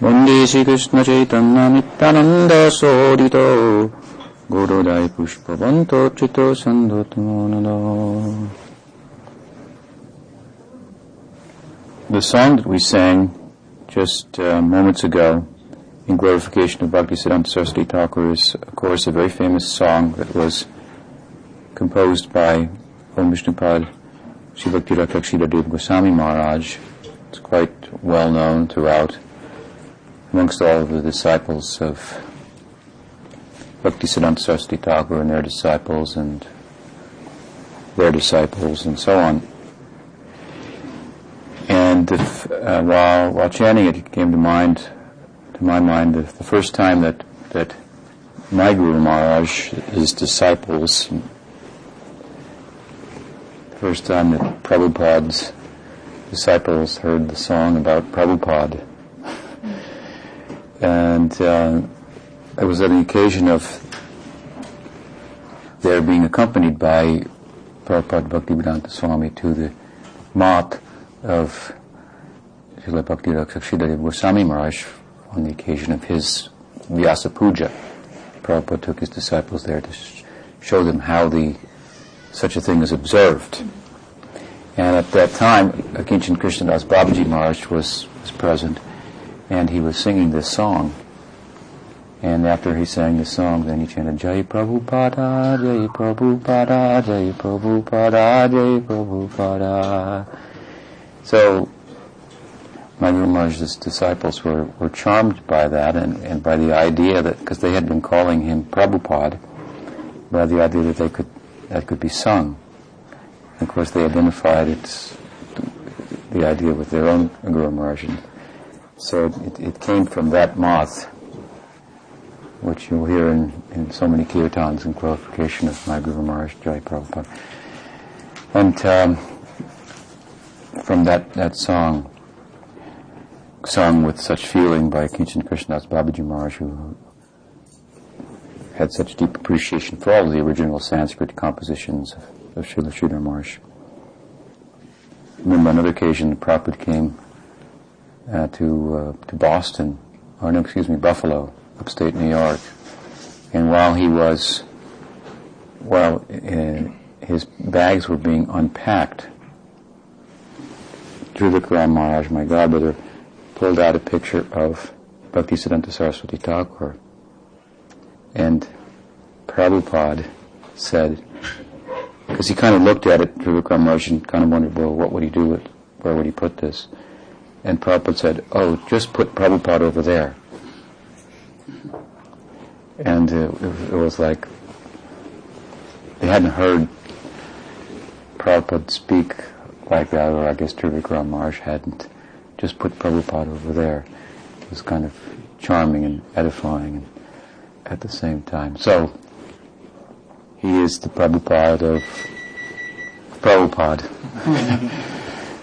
Sri Krishna Chaitanya Nityananda Sodito Gurudai Pushpa Banto Chito The song that we sang just uh, moments ago in glorification of Bhaktisiddhanta Saraswati Thakur is, of course, a very famous song that was composed by Om Vishnupad Sri Bhakti Rakshak Sridhar Goswami Maharaj. It's quite well known throughout amongst all of the disciples of Bhaktisiddhanta Saraswati Thakur and their disciples and their disciples and so on. And if, uh, while while chanting it, it came to mind, to my mind, the, the first time that that my Guru Maharaj, his disciples, the first time that Prabhupada's disciples heard the song about Prabhupada, and uh, it was at an occasion of their being accompanied by Prabhupada Bhaktivedanta Swami to the mat of Srila Bhakti Rakshak Sridhar Goswami Maharaj on the occasion of his Vyasa Puja. Prabhupada took his disciples there to sh- show them how the such a thing is observed. And at that time, Akinchan Krishnadas Babaji Maharaj was, was present, and he was singing this song. And after he sang this song, then he chanted Jai Prabhupada, Jai Prabhupada, Jai Prabhupada, Jai Prabhupada. So, my Guru Maharaj's disciples were, were charmed by that and, and by the idea that, because they had been calling him Prabhupada, by the idea that they could, that could be sung. And of course they identified its, the idea with their own Guru Maharaj. And so it, it came from that moth, which you'll hear in, in so many kirtans in glorification of my Guru Maharaj Jai Prabhupada. And um, from that, that song, sung with such feeling by Kinchan Krishnadas Babaji Maharaj, who had such deep appreciation for all of the original Sanskrit compositions of, of Srila Sridhar Maharaj. Remember, on another occasion, the Prabhupada came to uh, to Boston, or no, excuse me, Buffalo, upstate New York, and while he was, while uh, his bags were being unpacked, Trivikram Maharaj, my godbrother, pulled out a picture of Bhaktisiddhanta Saraswati Thakur, and Prabhupada said, because he kind of looked at it, Trivikram Maharaj, and kind of wondered, well, what would he do with, where would he put this? And Prabhupada said, oh, just put Prabhupada over there. And uh, it, was like, they hadn't heard Prabhupada speak like that, or I guess Trivikram Maharaj hadn't. Just put Prabhupada over there. It was kind of charming and edifying and at the same time. So, he is the Prabhupada of Prabhupada.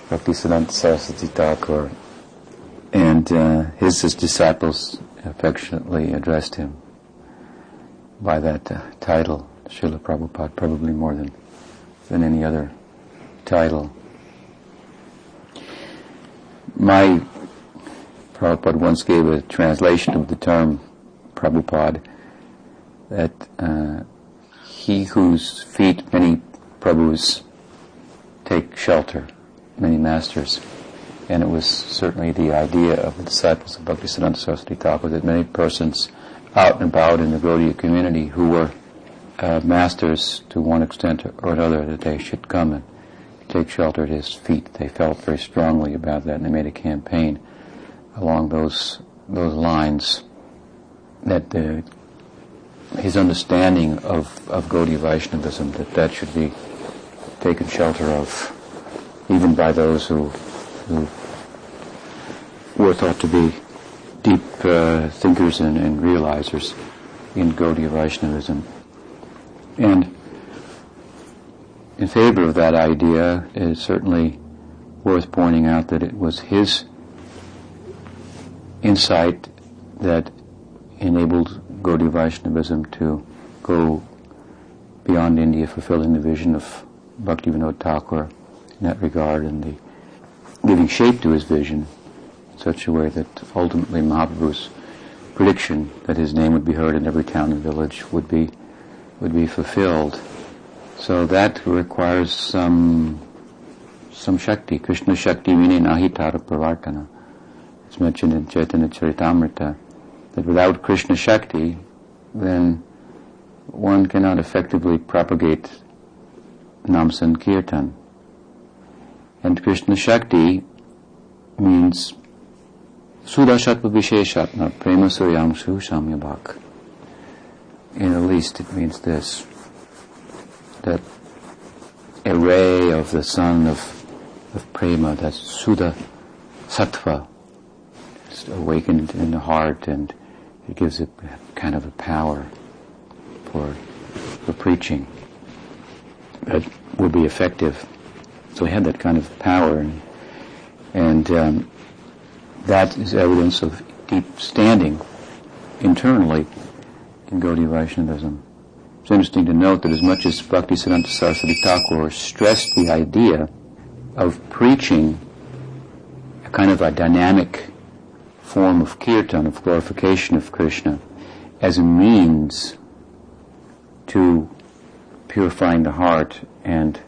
Bhaktisiddhanta Saraswati Thakur. And uh, his, his disciples affectionately addressed him by that uh, title, Srila Prabhupada, probably more than, than any other title. My Prabhupada once gave a translation of the term Prabhupada that uh, he whose feet many Prabhus take shelter, many masters. And it was certainly the idea of the disciples of Bhaktisiddhanta Saraswati Thakur that many persons out and about in the Gaudiya community who were uh, masters to one extent or another that they should come and take shelter at his feet. They felt very strongly about that and they made a campaign along those those lines that the, his understanding of, of Gaudiya Vaishnavism, that that should be taken shelter of even by those who, who were thought to be deep uh, thinkers and, and realizers in Gaudiya Vaishnavism. And in favor of that idea, it is certainly worth pointing out that it was his insight that enabled Gaudiya Vaishnavism to go beyond India, fulfilling the vision of Bhaktivinoda Thakur that regard and the giving shape to his vision. in such a way that ultimately Mahaprabhu's prediction that his name would be heard in every town and village would be would be fulfilled. So that requires some some Shakti, Krishna Shakti meaning Ahitara Pravartana. It's mentioned in Chaitanya Charitamrita that without Krishna Shakti, then one cannot effectively propagate Nam Sankirtan. And Krishna Shakti means Sudashatva Visheshatma Prema Suryamsu Samyabhak. In the least, it means this that a ray of the sun of, of prema, that Sudha Sattva, is awakened in the heart and it gives it kind of a power for, for preaching that will be effective. So he had that kind of power and, and um, that is evidence of deep standing internally in Gaudiya Vaishnavism. It's interesting to note that as much as Bhaktisiddhanta Saraswati Thakur stressed the idea of preaching a kind of a dynamic form of kirtan, of glorification of Krishna, as a means to purifying the heart and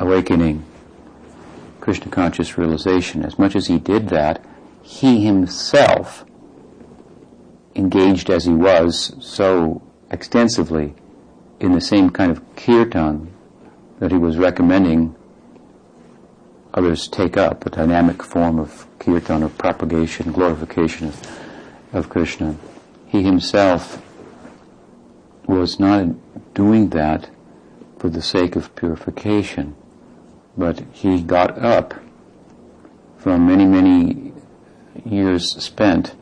awakening Krishna conscious realization. As much as he did that, he himself, engaged as he was so extensively in the same kind of kirtan that he was recommending others take up, a dynamic form of kirtan, of propagation, glorification of, of Krishna. He himself was not doing that for the sake of purification, but he got up from many, many years spent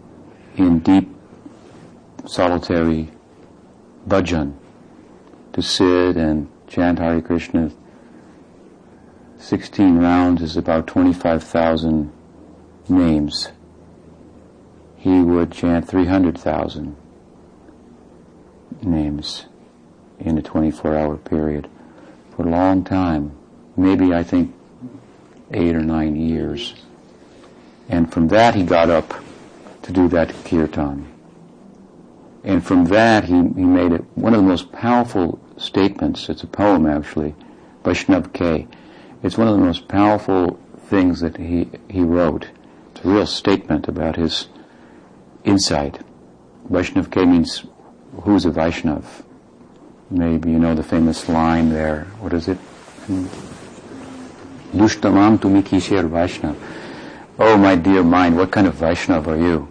in deep solitary bhajan to sit and chant Hare Krishna. 16 rounds is about 25,000 names. He would chant 300,000 names in a 24 hour period for a long time. Maybe I think eight or nine years. And from that he got up to do that kirtan. And from that, he, he made it one of the most powerful statements. It's a poem, actually, by Vaishnav K. It's one of the most powerful things that he, he wrote. It's a real statement about his insight. Vaishnav K means who's a Vaishnav? Maybe you know the famous line there. What is it? Hmm. Dushtamam tumi kishir Vaishnav. Oh, my dear mind, what kind of Vaishnav are you?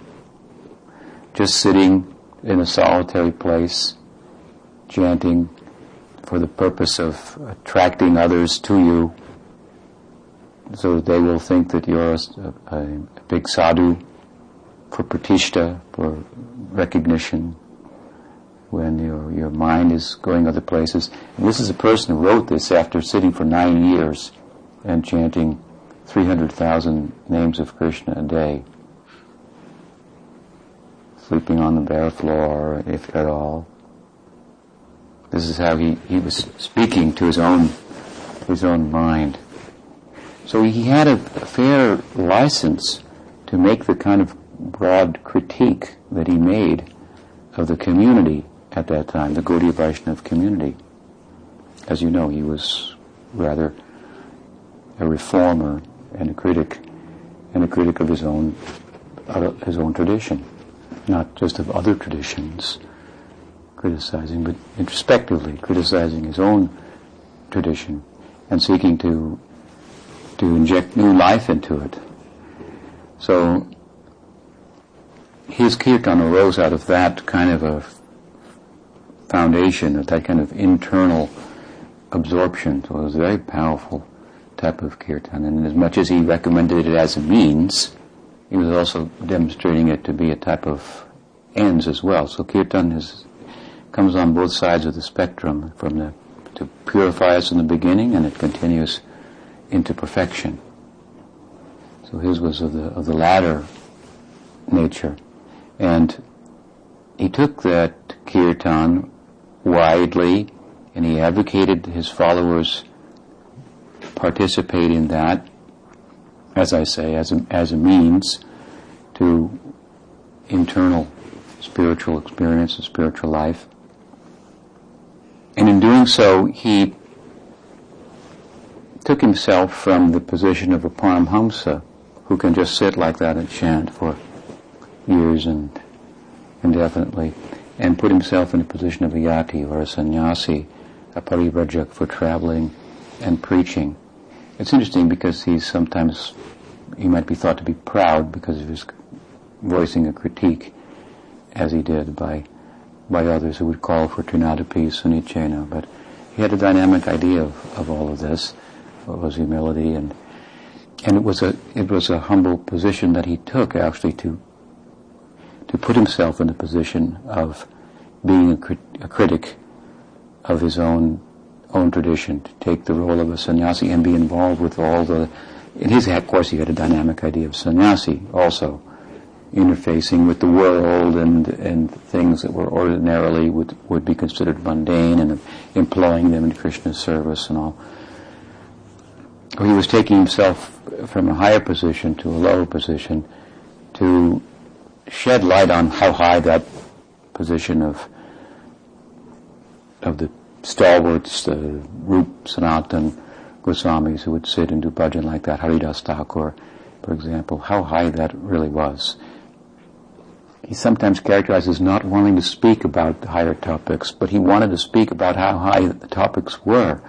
Just sitting in a solitary place, chanting for the purpose of attracting others to you, so that they will think that you're a, a, a big sadhu for pratishta, for recognition, when your, your mind is going other places. And this is a person who wrote this after sitting for nine years and chanting 300,000 names of Krishna a day sleeping on the bare floor, if at all. This is how he, he was speaking to his own, his own mind. So he had a fair license to make the kind of broad critique that he made of the community at that time, the Gaudiya Vaishnava community. As you know, he was rather a reformer and a critic, and a critic of his own, his own tradition not just of other traditions criticizing, but introspectively criticizing his own tradition and seeking to to inject new life into it. So his kirtan arose out of that kind of a foundation, of that kind of internal absorption. So it was very powerful type of kirtan. And as much as he recommended it as a means, he was also demonstrating it to be a type of ends as well. So kirtan is, comes on both sides of the spectrum from the, to purify us in the beginning and it continues into perfection. So his was of the, of the latter nature. And he took that kirtan widely and he advocated his followers participate in that as I say, as a, as a means to internal spiritual experience and spiritual life. And in doing so, he took himself from the position of a Paramhamsa who can just sit like that and chant for years and indefinitely and put himself in the position of a yati or a sannyasi, a parivrajak for traveling and preaching. It's interesting because he's sometimes, he might be thought to be proud because of his voicing a critique, as he did by by others who would call for Trinadapi Sunicena, but he had a dynamic idea of, of all of this, what was humility, and and it was a it was a humble position that he took actually to to put himself in the position of being a, crit- a critic of his own own tradition, to take the role of a sannyasi and be involved with all the. In his of course, he had a dynamic idea of sannyasi also, interfacing with the world and and things that were ordinarily would would be considered mundane and employing them in Krishna's service and all. He was taking himself from a higher position to a lower position to shed light on how high that position of of the stalwarts, the Rup Sanatan Goswamis who would sit and do bhajan like that, Haridas Thakur, for example, how high that really was. He sometimes characterizes not wanting to speak about higher topics, but he wanted to speak about how high the topics were,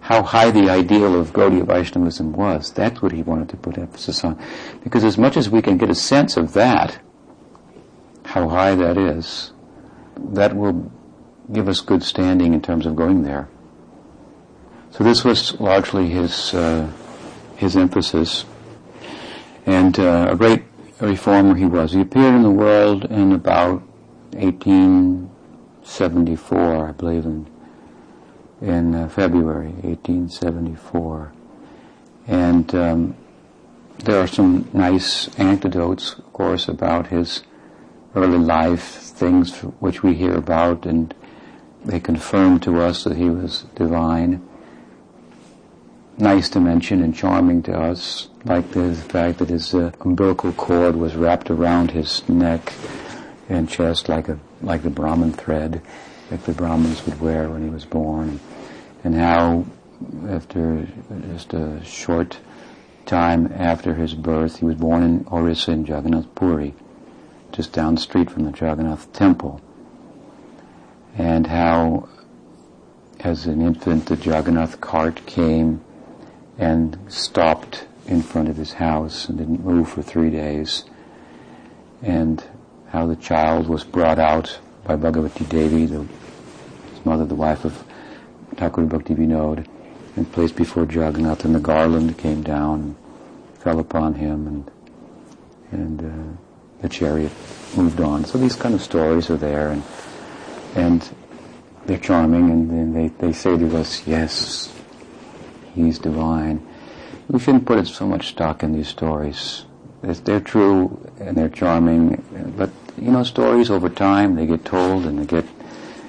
how high the ideal of Gaudiya Vaishnavism was. That's what he wanted to put emphasis on. Because as much as we can get a sense of that, how high that is, that will give us good standing in terms of going there. So this was largely his uh, his emphasis, and uh, a great reformer he was. He appeared in the world in about 1874, I believe, in in uh, February 1874, and um, there are some nice anecdotes, of course, about his early life, things which we hear about and they confirmed to us that he was divine. Nice to mention and charming to us, like the fact that his uh, umbilical cord was wrapped around his neck and chest like a like the Brahmin thread that the Brahmins would wear when he was born, and how after just a short time after his birth, he was born in Orissa in Jagannath Puri, just down the street from the Jagannath temple and how as an infant the Jagannath cart came and stopped in front of his house and didn't move for three days and how the child was brought out by Bhagavati Devi, the, his mother, the wife of Thakur Bhakti Vinod, and placed before Jagannath and the garland came down and fell upon him and and uh, the chariot moved on. So these kind of stories are there and and they're charming, and they, they say to us, yes, he's divine. We shouldn't put so much stock in these stories. They're true and they're charming, but you know, stories over time they get told and they get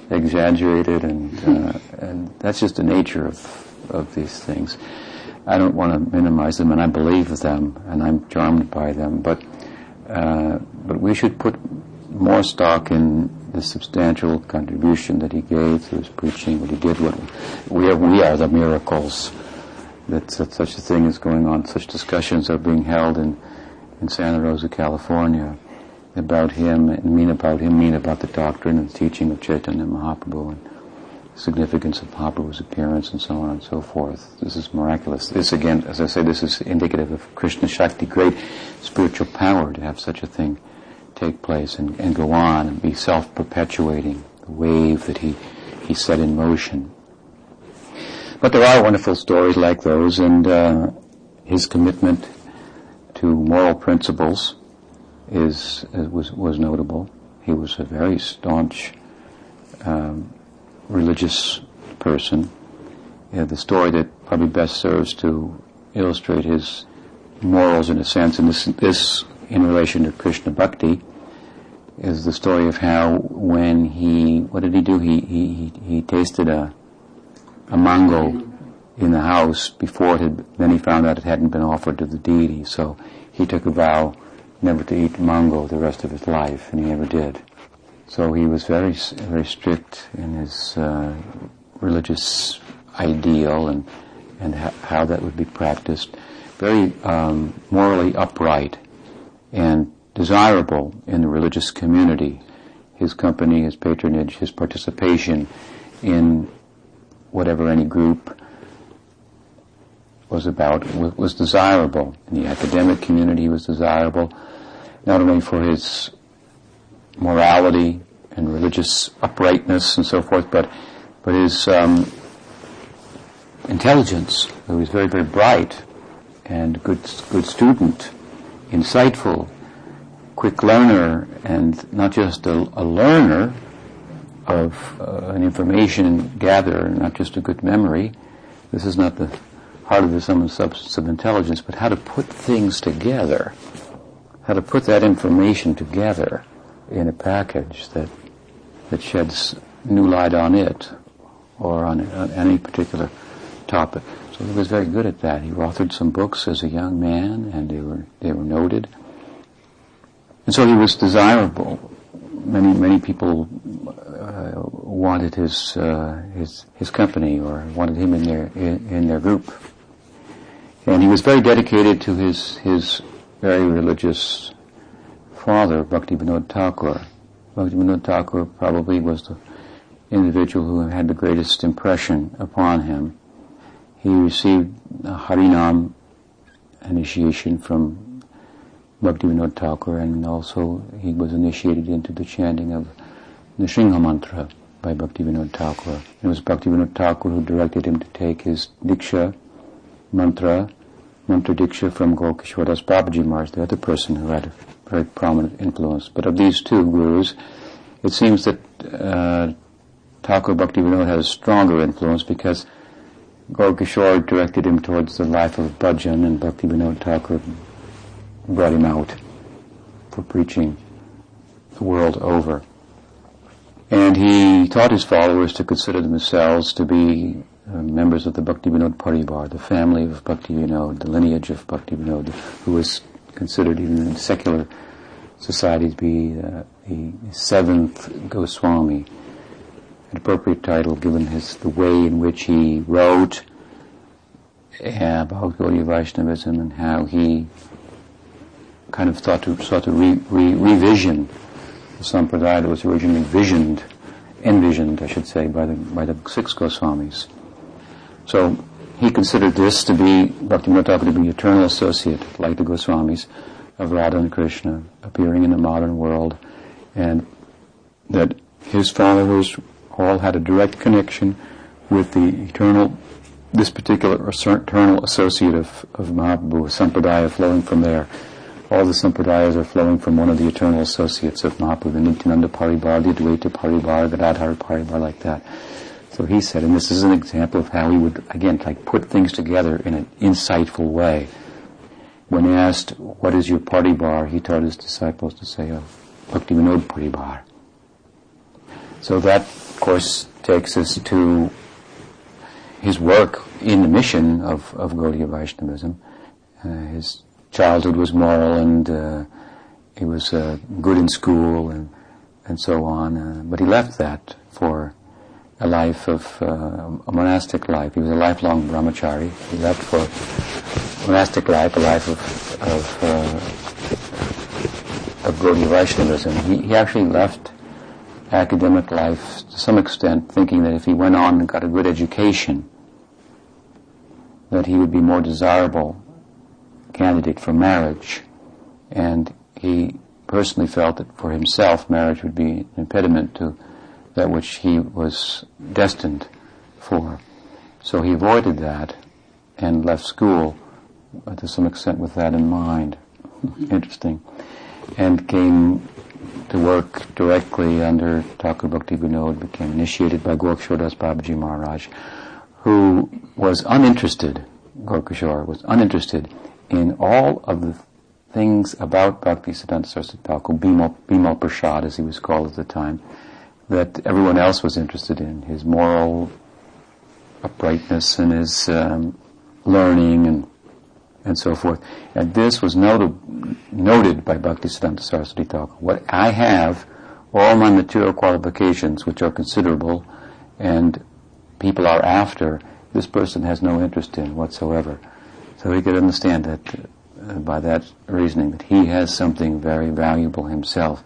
exaggerated, and uh, and that's just the nature of of these things. I don't want to minimize them, and I believe them, and I'm charmed by them, but uh, but we should put more stock in the substantial contribution that he gave through his preaching, what he did, what we are, we are the miracles. That such a thing is going on, such discussions are being held in, in Santa Rosa, California about him and mean about him, mean about the doctrine and teaching of Chaitanya Mahaprabhu and significance of Mahaprabhu's appearance and so on and so forth. This is miraculous. This again, as I say, this is indicative of Krishna Shakti, great spiritual power to have such a thing take place and, and go on and be self-perpetuating, the wave that he, he set in motion. But there are wonderful stories like those, and uh, his commitment to moral principles is, is, was was notable. He was a very staunch um, religious person. Yeah, the story that probably best serves to illustrate his morals in a sense, and this, this in relation to Krishna Bhakti is the story of how when he, what did he do? He, he, he tasted a, a mango, in the house before it had, then he found out it hadn't been offered to the deity, so he took a vow never to eat mango the rest of his life, and he never did. So he was very, very strict in his uh, religious ideal and and ha- how that would be practiced. Very um, morally upright and desirable in the religious community. His company, his patronage, his participation in whatever any group was about was desirable. In the academic community, he was desirable, not only for his morality and religious uprightness and so forth, but but his um, intelligence. He was very, very bright and good, good student, insightful, quick learner, and not just a, a learner of uh, an information gatherer, not just a good memory. This is not the heart of the sum and substance of intelligence, but how to put things together, how to put that information together in a package that that sheds new light on it or on, on any particular topic. So he was very good at that. He authored some books as a young man, and they were they were noted. And so he was desirable. Many many people uh, wanted his uh, his his company or wanted him in their in, in, their group. And he was very dedicated to his his very religious father, Bhakti Vinod Thakur. Bhakti Vinod Thakur probably was the individual who had the greatest impression upon him. He received a Harinam initiation from Bhaktivinoda Thakur and also he was initiated into the chanting of the Shingha mantra by Bhaktivinoda Thakur. It was Bhaktivinoda Thakur who directed him to take his Diksha mantra, mantra Diksha from Gaurkishore Das Babaji Maharaj, the other person who had a very prominent influence. But of these two gurus, it seems that uh, Thakur Bhaktivinoda has a stronger influence because Gaurkishore directed him towards the life of bhajan and Bhakti Vinod Thakur brought him out for preaching the world over. And he taught his followers to consider themselves to be uh, members of the Bhakti Vinod Parivar, the family of Bhakti Vinod, the lineage of Bhakti Vinod, who was considered even in secular society to be uh, the seventh Goswami an appropriate title given his the way in which he wrote about Gaudiya Vaishnavism and how he kind of thought to sought to re, re, revision the sampradaya that was originally visioned, envisioned, I should say, by the by the six Goswamis. So he considered this to be Bhaktivinoda Thakur to be eternal associate, like the Goswamis, of Radha and Krishna appearing in the modern world, and that his followers all had a direct connection with the eternal, this particular eternal associate of, of Mahaprabhu, Sampradaya flowing from there. All the Sampradayas are flowing from one of the eternal associates of Mahaprabhu, the Nityananda Paribar, the Advaita Paribar, the Radhara like that. So he said, and this is an example of how he would, again, like put things together in an insightful way. When asked, what is your paribar, he taught his disciples to say, oh, Bhakti Vinod Paribar. So that of course, takes us to his work in the mission of, of Gaudiya Vaishnavism. Uh, his childhood was moral and uh, he was uh, good in school and, and so on, uh, but he left that for a life of uh, a monastic life. He was a lifelong brahmachari. He left for monastic life, a life of, of, of Gaudiya Vaishnavism. He, he actually left academic life to some extent, thinking that if he went on and got a good education, that he would be more desirable candidate for marriage. And he personally felt that for himself, marriage would be an impediment to that which he was destined for. So he avoided that and left school uh, to some extent with that in mind. Interesting. And came to work directly under Thakur Bhakti Vinod, became initiated by Gaurkishore Babaji Maharaj, who was uninterested, Gaurkishore was uninterested in all of the things about Bhakti Siddhanta Saraswati Thakur, Bimal, Bimal Prasad as he was called at the time, that everyone else was interested in, his moral uprightness and his um, learning and and so forth. And this was noted, noted by Bhaktisiddhanta Saraswati Thakur. What I have, all my material qualifications, which are considerable, and people are after, this person has no interest in whatsoever. So he could understand that uh, by that reasoning that he has something very valuable himself,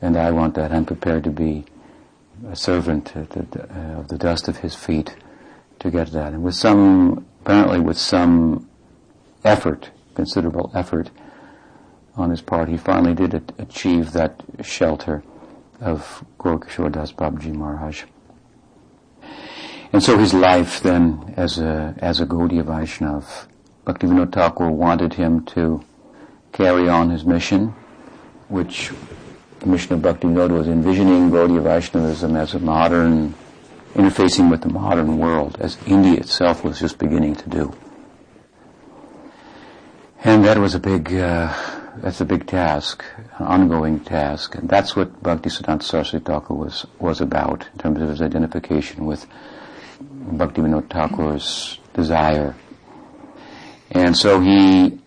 and I want that. I'm prepared to be a servant uh, of the dust of his feet to get that. And with some, apparently with some effort, considerable effort on his part, he finally did achieve that shelter of Gaurkishore Das Babji Maharaj. And so his life then as a, as a Gaudiya Vaishnav, Bhaktivinoda Thakur wanted him to carry on his mission, which the mission of Bhaktivinoda was envisioning Gaudiya Vaishnavism as a modern, interfacing with the modern world, as India itself was just beginning to do. And that was a big, uh, that's a big task, an ongoing task. And that's what Bhaktisiddhanta Saraswati Thakur was, was about in terms of his identification with Bhaktivinoda Thakur's desire. And so he,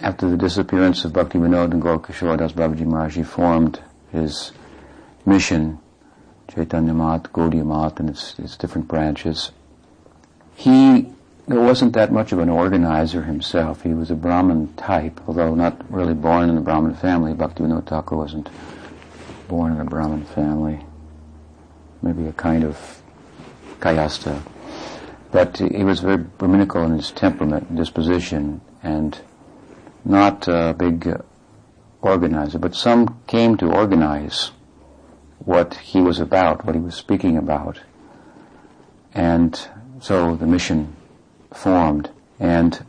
after the disappearance of Bhaktivinoda and Gaurkishore Das Babaji Maharaj, he formed his mission, Chaitanya Math, Gaudiya Math, and its, its different branches. He wasn't that much of an organizer himself. He was a Brahmin type, although not really born in a Brahmin family. Bhaktivinoda Thakur wasn't born in a Brahmin family. Maybe a kind of kayastha. But he was very Brahminical in his temperament and disposition and not a big organizer. But some came to organize what he was about, what he was speaking about. And so the mission formed. And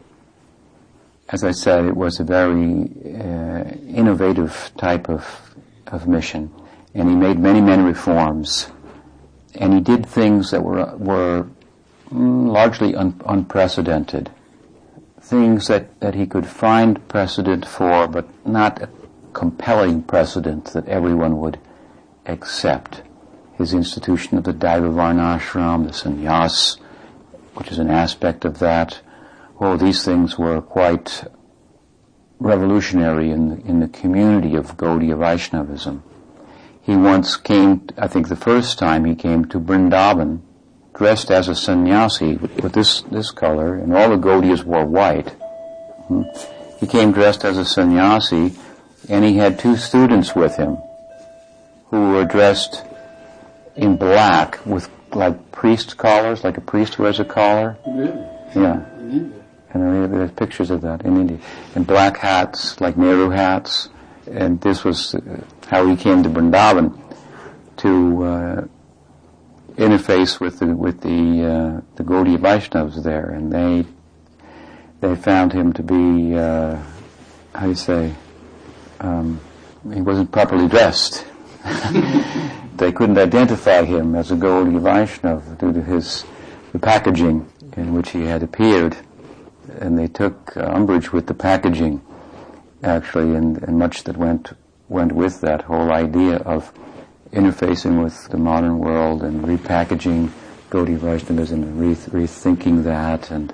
as I said, it was a very uh, innovative type of, of mission. And he made many, many reforms. And he did things that were, were largely un- unprecedented. Things that, that he could find precedent for, but not a compelling precedent that everyone would accept. His institution of the Daiva Varnashram, the sannyas, which is an aspect of that. Well, these things were quite revolutionary in the, in the community of Gaudiya Vaishnavism. He once came, I think the first time he came to Vrindavan, dressed as a sannyasi with, with this, this color, and all the Gaudiyas wore white. Hmm. He came dressed as a sannyasi, and he had two students with him who were dressed in black with like priest collars, like a priest wears a collar. Really? Yeah. And there's pictures of that in India. And black hats, like Nehru hats. And this was uh, how he came to Vrindavan to uh, interface with the with the uh, the Gaudiya Vaishnavas there, and they they found him to be uh, how do you say um, he wasn't properly dressed. they couldn't identify him as a Gaudiya Vaishnava due to his the packaging in which he had appeared, and they took umbrage with the packaging, actually, and, and much that went went with that whole idea of interfacing with the modern world and repackaging Gaudiya Vaishnavism and re- rethinking that and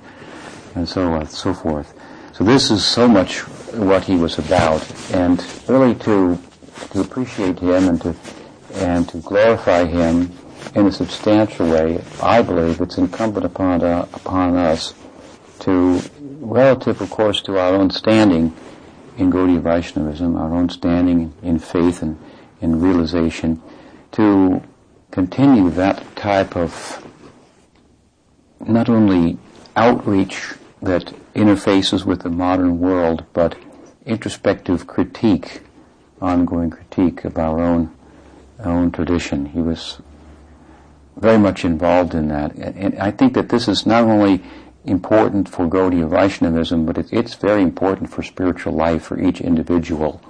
and so on, so forth. So this is so much what he was about, and really to to appreciate him and to and to glorify Him in a substantial way, I believe it's incumbent upon, uh, upon us to, relative of course to our own standing in Gaudiya Vaishnavism, our own standing in faith and in realization, to continue that type of not only outreach that interfaces with the modern world, but introspective critique, ongoing critique of our own own tradition. He was very much involved in that. And, I think that this is not only important for Gaudiya Vaishnavism, but it, it's very important for spiritual life for each individual.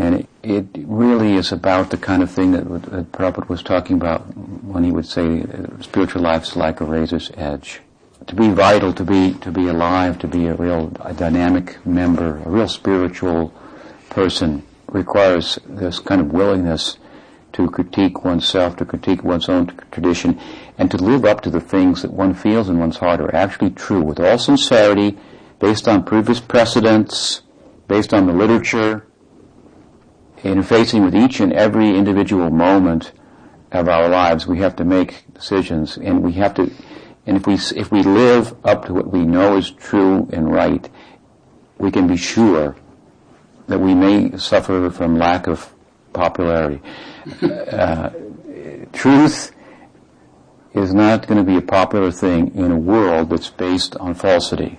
And it, it, really is about the kind of thing that, that Prabhupada was talking about when he would say uh, spiritual life is like a razor's edge. To be vital, to be, to be alive, to be a real a dynamic member, a real spiritual person requires this kind of willingness to critique oneself, to critique one's own tradition, and to live up to the things that one feels in one's heart are actually true with all sincerity, based on previous precedents, based on the literature, in facing with each and every individual moment of our lives, we have to make decisions, and we have to, and if we if we live up to what we know is true and right, we can be sure that we may suffer from lack of popularity. uh, truth is not going to be a popular thing in a world that's based on falsity.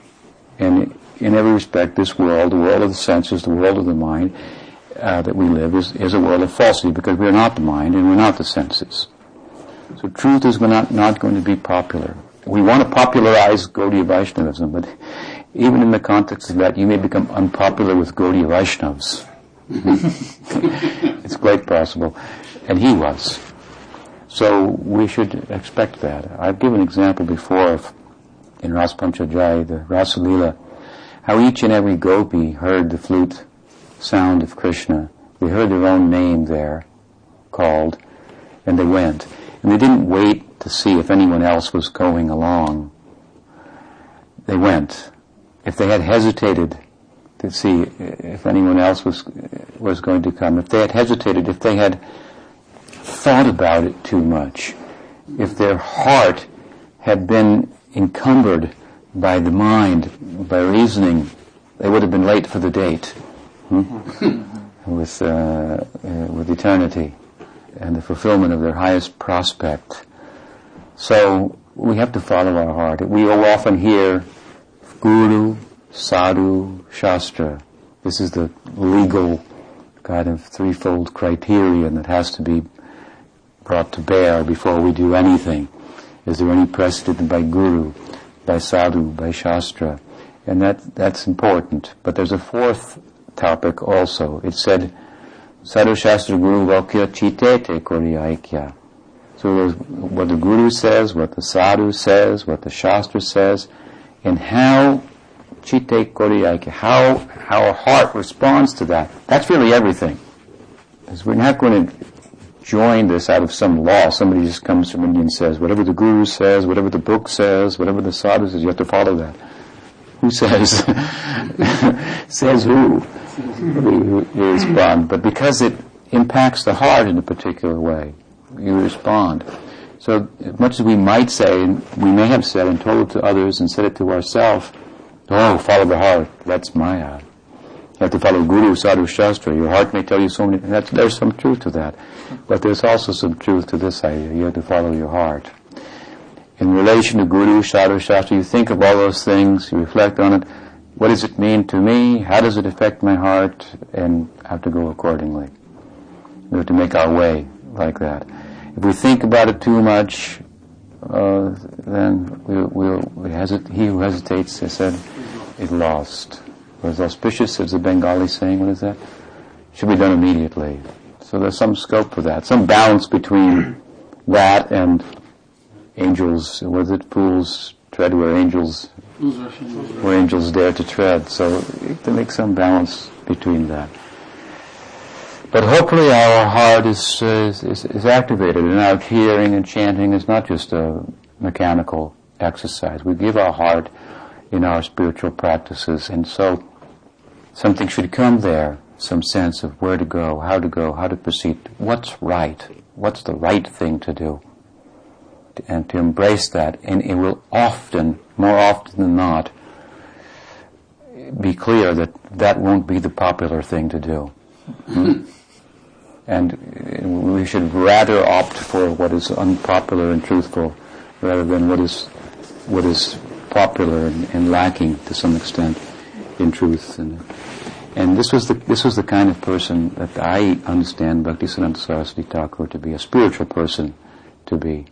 And in every respect, this world, the world of the senses, the world of the mind, uh, that we live is, is a world of falsity because we're not the mind and we're not the senses. So truth is not, not going to be popular. We want to popularize Gaudiya Vaishnavism, but even in the context of that, you may become unpopular with Gaudiya Vaishnavas. it's quite possible. And he was. So we should expect that. I've given an example before of, in Ras Panchadhyay, the Rasalila, how each and every gopi heard the flute sound of Krishna. They heard their own name there called, and they went. And they didn't wait to see if anyone else was going along. They went. If they had hesitated to see if anyone else was was going to come, if they had hesitated, if they had thought about it too much, if their heart had been encumbered by the mind, by reasoning, they would have been late for the date hmm? with, uh, uh, with eternity and the fulfillment of their highest prospect. So we have to follow our heart. We often hear Guru, Sadhu, Shastra. This is the legal kind of threefold criterion that has to be brought to bear before we do anything. Is there any precedent by Guru, by Sadhu, by Shastra? And that, that's important. But there's a fourth topic also. It said, Sadhu Shastra Guru Lokya Chitete Koryaikya. So what the Guru says, what the Sadhu says, what the Shastra says, and how Chitte Koryaikya, how, how our heart responds to that. That's really everything. Because we're not going to join this out of some law. Somebody just comes from India and says, whatever the Guru says, whatever the book says, whatever the Sadhu says, you have to follow that. Who says? says who? respond. But because it impacts the heart in a particular way, you respond. So much as we might say, and we may have said and told it to others and said it to ourselves, oh, follow the heart, that's Maya. You have to follow Guru, Sadhu, Shastra. Your heart may tell you so many, there's some truth to that. But there's also some truth to this idea. You have to follow your heart. In relation to Guru, Sadhu, Shastra, you think of all those things, you reflect on it, what does it mean to me? How does it affect my heart? And have to go accordingly. We have to make our way like that. If we think about it too much, uh, then we, we'll, we hesit- he who hesitates, I said, is lost. Or auspicious, as the Bengali saying, what is that? Should be done immediately. So there's some scope for that, some balance between that and angels, was it fools tread where angels where angels dare to tread. So to make some balance between that. But hopefully our heart is, is, is, activated and our hearing and chanting is not just a mechanical exercise. We give our heart in our spiritual practices and so something should come there, some sense of where to go, how to go, how to proceed, what's right, what's the right thing to do and to embrace that, and it will often, more often than not, be clear that that won't be the popular thing to do. Hmm? And we should rather opt for what is unpopular and truthful rather than what is what is popular and, and lacking to some extent in truth. And, and this was the this was the kind of person that I understand Bhaktisiddhanta Saraswati Thakur to be a spiritual person to be.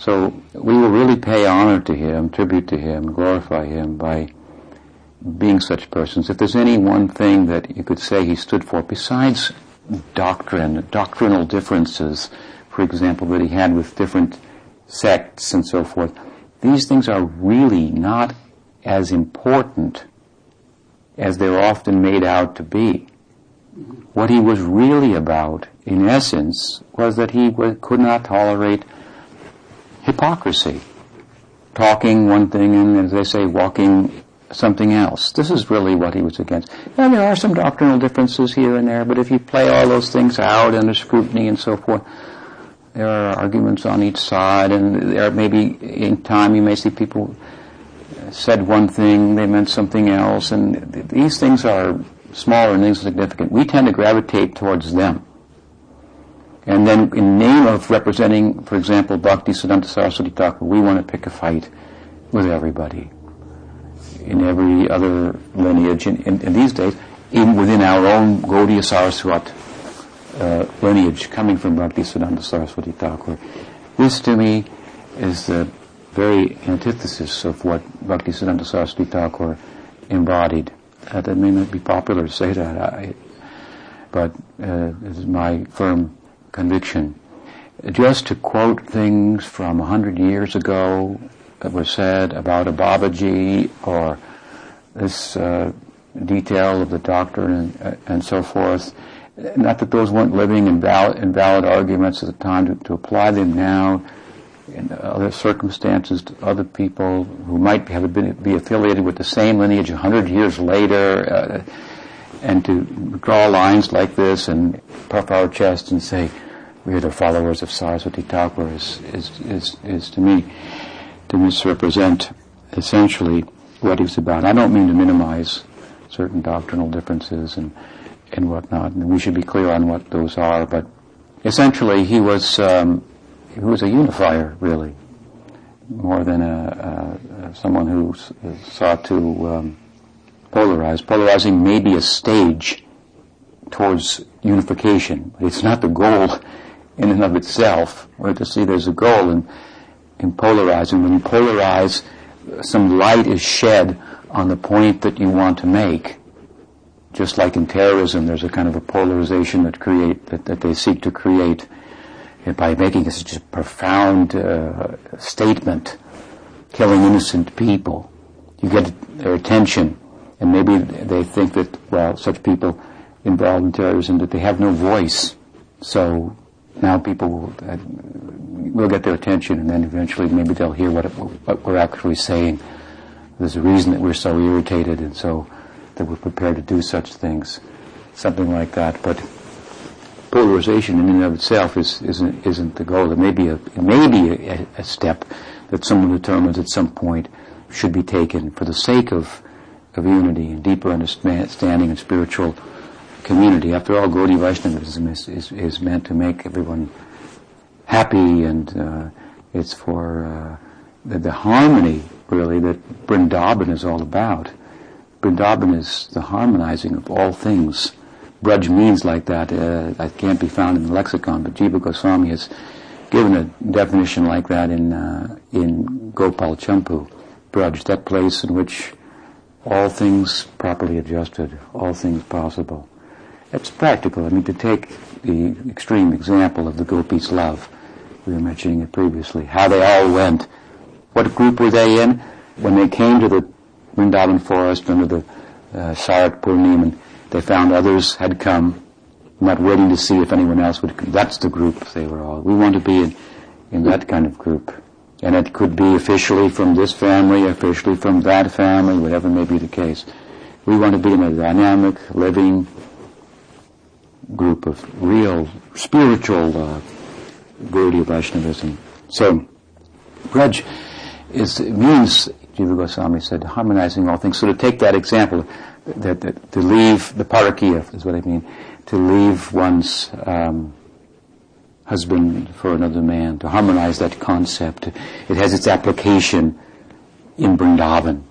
So we will really pay honor to him, tribute to him, glorify him by being such persons. If there's any one thing that you could say he stood for, besides doctrine, doctrinal differences, for example, that he had with different sects and so forth, these things are really not as important as they're often made out to be. What he was really about, in essence, was that he could not tolerate hypocrisy. Talking one thing and, as they say, walking something else. This is really what he was against. And there are some doctrinal differences here and there, but if you play all those things out under scrutiny and so forth, there are arguments on each side, and there maybe in time you may see people said one thing, they meant something else, and these things are smaller and insignificant. We tend to gravitate towards them. And then in name of representing, for example, Bhakti Siddhanta Saraswati Thakur, we want to pick a fight with everybody. In every other lineage, in, in, these days, even within our own Gaudiya Saraswat uh, lineage coming from Bhakti Siddhanta Saraswati Thakur. This to me is the very antithesis of what Bhakti Siddhanta Saraswati Thakur embodied. Uh, that may not be popular to say that, I, but uh, this is my firm conviction. Just to quote things from a hundred years ago that were said about a Babaji or this uh, detail of the doctrine and, uh, and, so forth. Not that those weren't living and valid, invalid arguments at the time to, to apply them now in other circumstances to other people who might have been be affiliated with the same lineage a hundred years later, uh, and to draw lines like this and puff our chest and say we are the followers of Saraswati Thakur is, is, is, is to me to misrepresent essentially what he's about. I don't mean to minimize certain doctrinal differences and and whatnot, and we should be clear on what those are. But essentially, he was um, he was a unifier, really, more than a, a someone who sought to um, polarize. Polarizing may be a stage towards unification, but it's not the goal in and of itself. Or to see there's a goal in, in polarizing. When you polarize, some light is shed on the point that you want to make. Just like in terrorism, there's a kind of a polarization that create that, that they seek to create by making such a profound uh, statement, killing innocent people. You get their attention, and maybe they think that, well, such people involved in terrorism, that they have no voice. So now people will, uh, will get their attention, and then eventually maybe they'll hear what, it, what we're actually saying. There's a reason that we're so irritated, and so that we're prepared to do such things, something like that. But polarization in and of itself is, isn't, isn't the goal. It may be, a, it may be a, a step that someone determines at some point should be taken for the sake of, of unity and deeper understanding and spiritual community. After all, Gaudiya Vaishnavism is, is, is meant to make everyone happy and uh, it's for uh, the, the, harmony, really, that Vrindavan is all about. Vrindavan is the harmonizing of all things Braj means like that. Uh, that can't be found in the lexicon, but Jiva Goswami has given a definition like that in uh, in Gopal Champu. Braj, that place in which all things properly adjusted, all things possible. It's practical. I mean, to take the extreme example of the gopis' love, we were mentioning it previously, how they all went. What group were they in? When they came to the Vrindavan forest under the uh, Purnima, they found others had come, not waiting to see if anyone else would come. That's the group they were all. We want to be in, in that kind of group. And it could be officially from this family, officially from that family, whatever may be the case. We want to be in a dynamic, living group of real spiritual uh, Gaudiya Vaishnavism. So, Braj is, means, Jiva Goswami said, harmonizing all things. So to take that example, that, that, to leave the parakia is what I mean, to leave one's um, husband for another man, to harmonize that concept. It has its application in Vrindavan.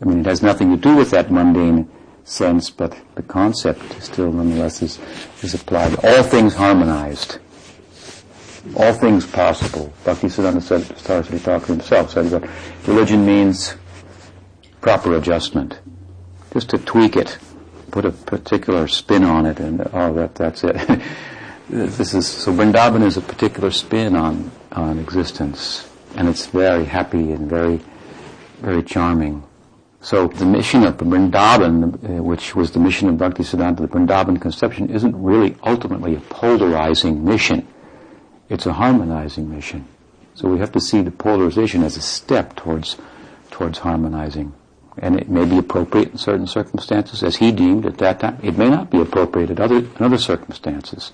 I mean, it has nothing to do with that mundane sense, but the concept still nonetheless is, is applied. All things harmonized. All things possible. Bhaktisiddhanta Saraswati Thakur himself said that religion means proper adjustment just to tweak it, put a particular spin on it, and oh, that that's it. this is so. Vrindavan is a particular spin on on existence, and it's very happy and very very charming. So the mission of the Vrindavan, uh, which was the mission of Bhakti Bhaktisiddhanta, the Vrindavan conception, isn't really ultimately a polarizing mission. It's a harmonizing mission. So we have to see the polarization as a step towards towards harmonizing. And it may be appropriate in certain circumstances, as he deemed at that time. It may not be appropriate at other, in other circumstances.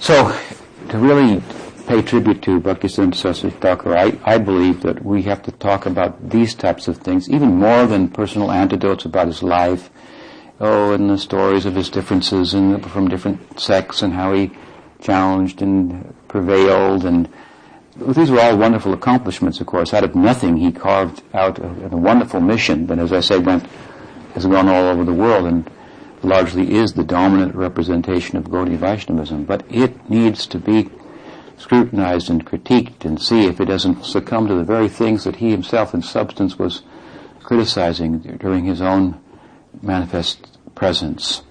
So, to really pay tribute to Bhaktisiddhanta Saraswati Thakur, I, I believe that we have to talk about these types of things, even more than personal anecdotes about his life, oh, and the stories of his differences and from different sects and how he challenged and prevailed. And these were all wonderful accomplishments, of course. Out of nothing, he carved out a, a, wonderful mission that, as I say, went has gone all over the world. And largely is the dominant representation of Gaudiya Vaishnavism. But it needs to be scrutinized and critiqued and see if it doesn't succumb to the very things that he himself, in substance, was criticizing during his own manifest presence.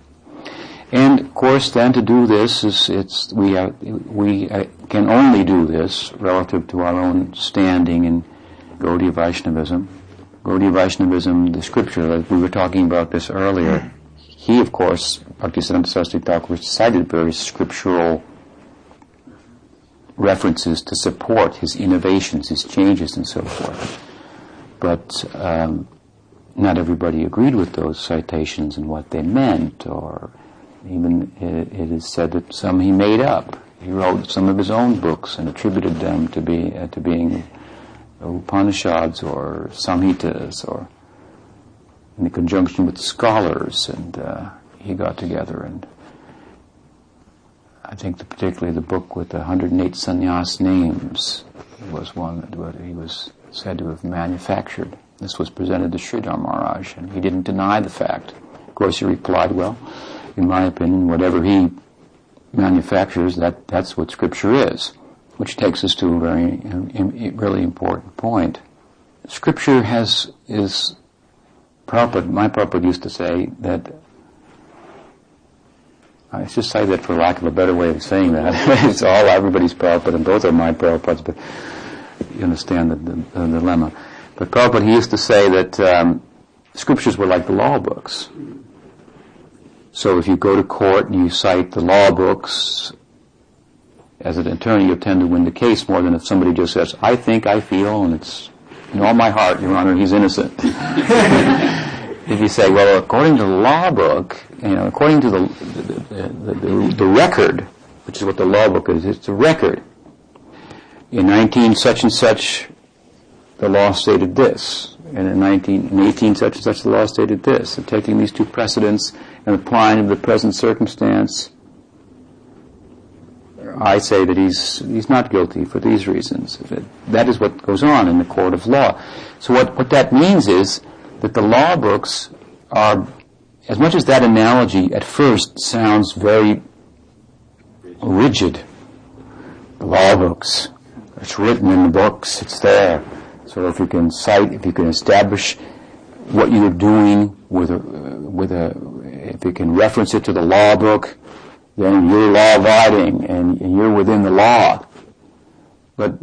And of course, then to do this is it's we we uh, can only do this relative to our own standing in Gaudiya Vaishnavism. Gaudiya Vaishnavism, the scripture, we were talking about this earlier. He, of course, Bhaktisiddhanta Saraswati Thakur cited very scriptural references to support his innovations, his changes, and so forth. But um, not everybody agreed with those citations and what they meant, or even it, it is said that some he made up. He wrote some of his own books and attributed them to be uh, to being Upanishads or Samhitas or in conjunction with scholars, and uh, he got together and I think the, particularly the book with the 108 sannyas names was one that he was said to have manufactured. This was presented to Sridhar Maharaj, and he didn't deny the fact. Of course, he replied, well, in my opinion, whatever he manufactures, that, that's what Scripture is. Which takes us to a very, really important point. Scripture has, is, Prabhupada, my Prabhupada used to say that, I just say that for lack of a better way of saying that. it's all everybody's Prabhupada and both are my Prabhupads, but you understand the, the, the dilemma. But Prabhupada, he used to say that um, scriptures were like the law books. So if you go to court and you cite the law books, as an attorney, you tend to win the case more than if somebody just says, I think, I feel, and it's in all my heart, Your Honor, he's innocent. if you say, well, according to the law book, you know, according to the the, the, the, record, which is what the law book is, it's a record. In 19 such and such, the law stated this. And in 19, in 18 such and such, the law stated this. Taking these two precedents and applying them to the present circumstance, I say that he's he's not guilty for these reasons. That is what goes on in the court of law. So what, what that means is that the law books are, as much as that analogy at first sounds very rigid, the law books, it's written in the books, it's there. So if you can cite, if you can establish what you're doing with a, with a, if you can reference it to the law book, then you're law abiding and, and you're within the law. But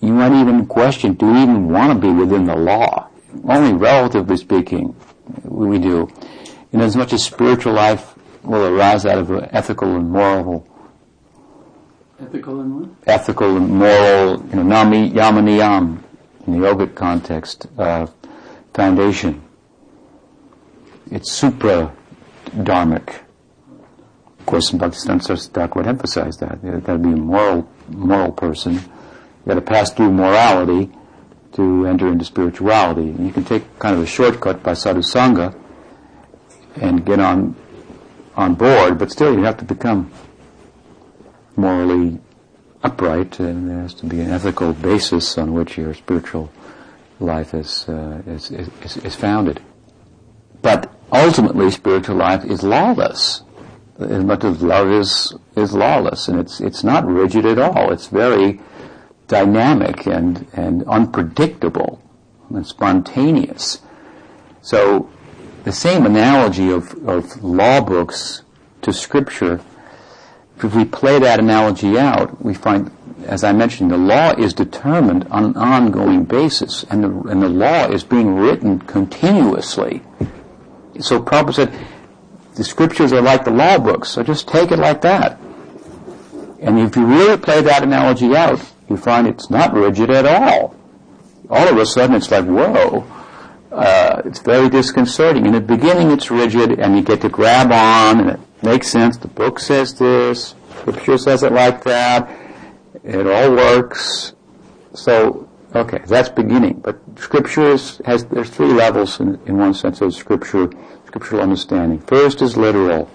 you might even question, do we even want to be within the law? Only relatively speaking, we do. In as much as spiritual life will arise out of ethical and moral Ethical and what? Ethical and moral, you know, nami yamaniyam in the yogic context, uh, foundation. It's supra dharmic course, in Saraswati Thakur would emphasize that. You've got to be a moral, moral person. You've got to pass through morality to enter into spirituality. And you can take kind of a shortcut by sadhusanga and get on on board, but still you have to become morally upright, and there has to be an ethical basis on which your spiritual life is, uh, is, is, is founded. But ultimately, spiritual life is lawless as much as love is is lawless, and it's it's not rigid at all. It's very dynamic and and unpredictable and spontaneous. So the same analogy of, of law books to scripture, if we play that analogy out, we find as I mentioned, the law is determined on an ongoing basis, and the, and the law is being written continuously. So Prabhupada said, the scriptures are like the law books, so just take it like that. And if you really play that analogy out, you find it's not rigid at all. All of a sudden it's like, whoa, uh, it's very disconcerting. In the beginning it's rigid and you get to grab on and it makes sense. The book says this, scripture says it like that, it all works. So, okay, that's beginning. But scripture is, has, there's three levels in, in one sense of scripture, scriptural understanding. First is literal.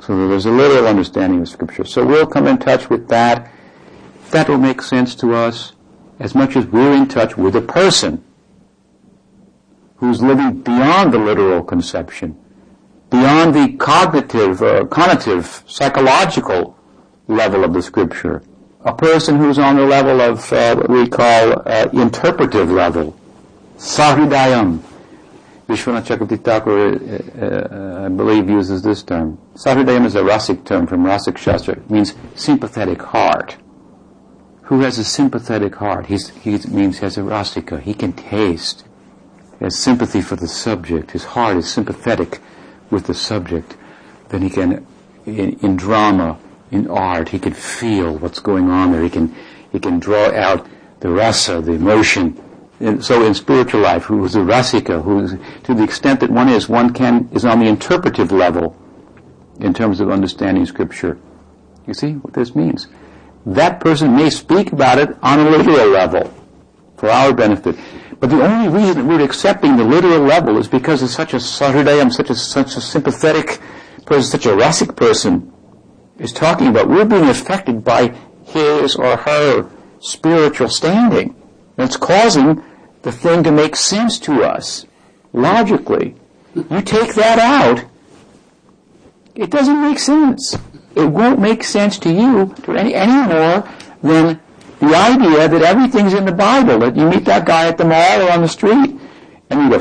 So there's a literal understanding of scripture. So we'll come in touch with that. That will make sense to us as much as we're in touch with a person who's living beyond the literal conception, beyond the cognitive, uh, cognitive, psychological level of the scripture. A person who's on the level of uh, what we call uh, interpretive level, sahridayam. Vishwanath Chakravarti Thakur, uh, I believe, uses this term. Sahridayam is a rasic term from Rasic Shastra. It means sympathetic heart. Who has a sympathetic heart? He's, he means has a rasika. He can taste. He has sympathy for the subject. His heart is sympathetic with the subject. Then he can, in, in drama, in art, he can feel what's going on there. He can, he can draw out the rasa, the emotion. And so in spiritual life, who is a rasika, who to the extent that one is, one can, is on the interpretive level in terms of understanding scripture. You see what this means? That person may speak about it on a literal level for our benefit. But the only reason that we're accepting the literal level is because of such a sahridayam such a, such a sympathetic person, such a rasic person is talking about. We're being affected by his or her spiritual standing. And it's causing the thing to make sense to us logically. You take that out, it doesn't make sense. It won't make sense to you to any, any more than the idea that everything's in the Bible, that you meet that guy at the mall or on the street, and you go,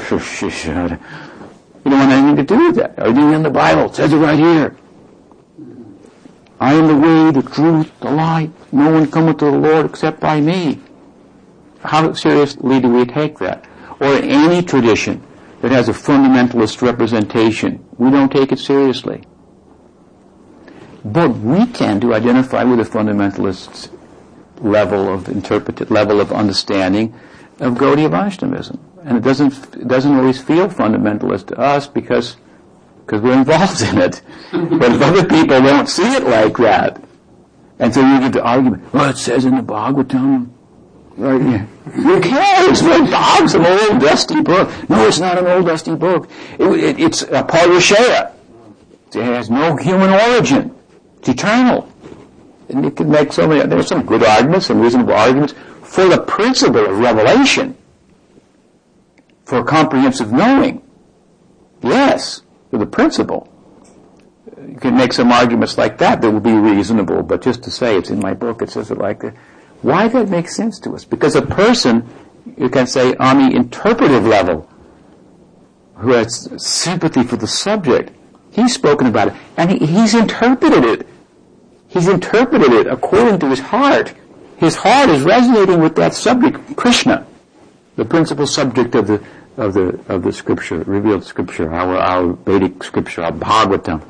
you don't want anything to do with that. Everything in the Bible it says it right here. I am the way, the truth, the light. No one cometh to the Lord except by me. How seriously do we take that? Or any tradition that has a fundamentalist representation, we don't take it seriously. But we tend to identify with the fundamentalist level of interpret level of understanding of Gaudiya Vaishnavism. And it doesn't, it doesn't always feel fundamentalist to us because because we're involved in it. but if other people don't see it like that, and so you get the argument, well, it says in the Bhagavatam, right? Yeah. Who cares? What dog's an old dusty book? No, it's not an old dusty book. It, it, it's apaurusheya. It has no human origin. It's eternal. And you can make so many, there's some good arguments, some reasonable arguments for the principle of revelation, for comprehensive knowing. Yes for the principle. You can make some arguments like that that would be reasonable, but just to say it's in my book, it says it like that. Why that makes sense to us? Because a person, you can say, on the interpretive level, who has sympathy for the subject, he's spoken about it, and he, he's interpreted it. He's interpreted it according to his heart. His heart is resonating with that subject, Krishna, the principal subject of the of the of the scripture, revealed scripture, our our Vedic scripture, our Bhagavatam.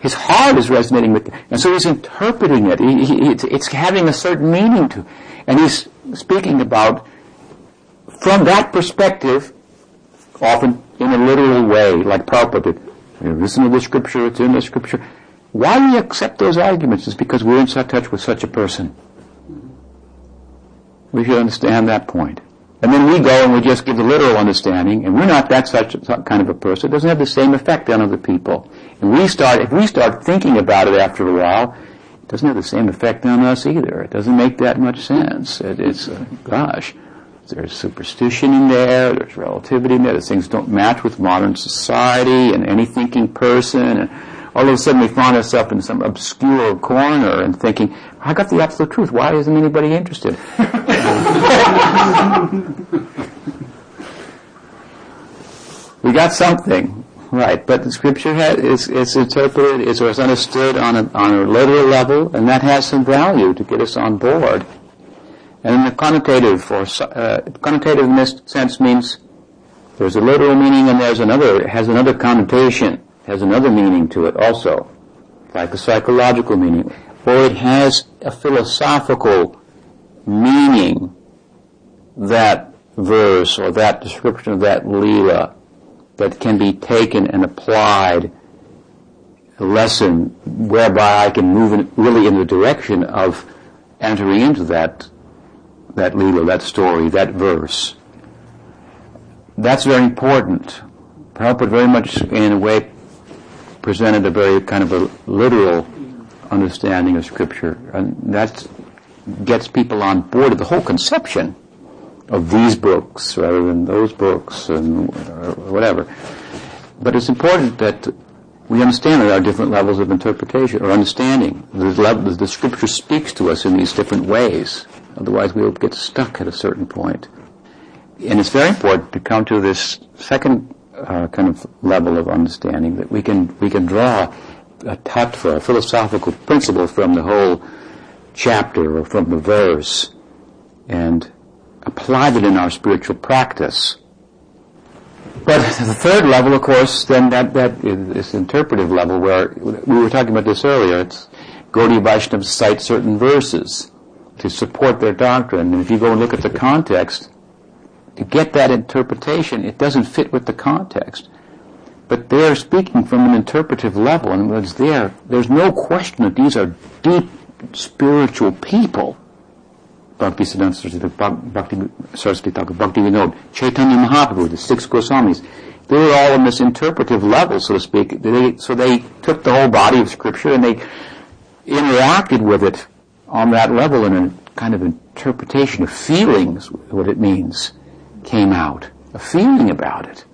His heart is resonating with, and so he's interpreting it. He, he, it's, it's having a certain meaning to, and he's speaking about from that perspective, often in a literal way, like Prabhupada did. You listen to the scripture; it's in the scripture. Why we accept those arguments is because we're in such touch with such a person. We should understand that point. And then we go and we just give the literal understanding, and we're not that such kind of a person. It doesn't have the same effect on other people. And we start, if we start thinking about it after a while, it doesn't have the same effect on us either. It doesn't make that much sense. It, it's, uh, gosh, there's superstition in there, there's relativity in there, things don't match with modern society and any thinking person. And all of a sudden we find ourselves in some obscure corner and thinking, I got the absolute truth. Why isn't anybody interested? we got something. Right, but the scripture has, is, is interpreted, is, is understood on a, on a literal level, and that has some value to get us on board. And in the connotative, or uh, connotative in this sense means there's a literal meaning and there's another, has another connotation, has another meaning to it also, like a psychological meaning, or it has a philosophical meaning, that verse or that description of that lila that can be taken and applied a lesson whereby I can move in, really in the direction of entering into that that lila, that story, that verse. That's very important. Prabhupada very much in a way presented a very kind of a literal understanding of scripture. And that gets people on board of the whole conception of these books rather than those books and whatever. But it's important that we understand that there are different levels of interpretation or understanding. The, level, the scripture speaks to us in these different ways. Otherwise we'll get stuck at a certain point. And it's very important to come to this second uh, kind of level of understanding that we can, we can draw a tattva, a philosophical principle from the whole chapter or from the verse and apply it in our spiritual practice. But the third level, of course, then that, that is interpretive level where we were talking about this earlier. It's Gaudiya Vaishnavas cite certain verses to support their doctrine. And if you go and look at the context, to get that interpretation, it doesn't fit with the context. But they're speaking from an interpretive level, and what's there, there's no question that these are deep spiritual people. Bhakti Siddhanta Saraswati, Bhakti Saraswati Thakur, Bhakti Vinod, Chaitanya Mahaprabhu, the six Goswamis. They were all on this interpretive level, so to speak. They, so they took the whole body of scripture and they interacted with it on that level in a kind of interpretation of feelings, what it means, came out. A feeling about it.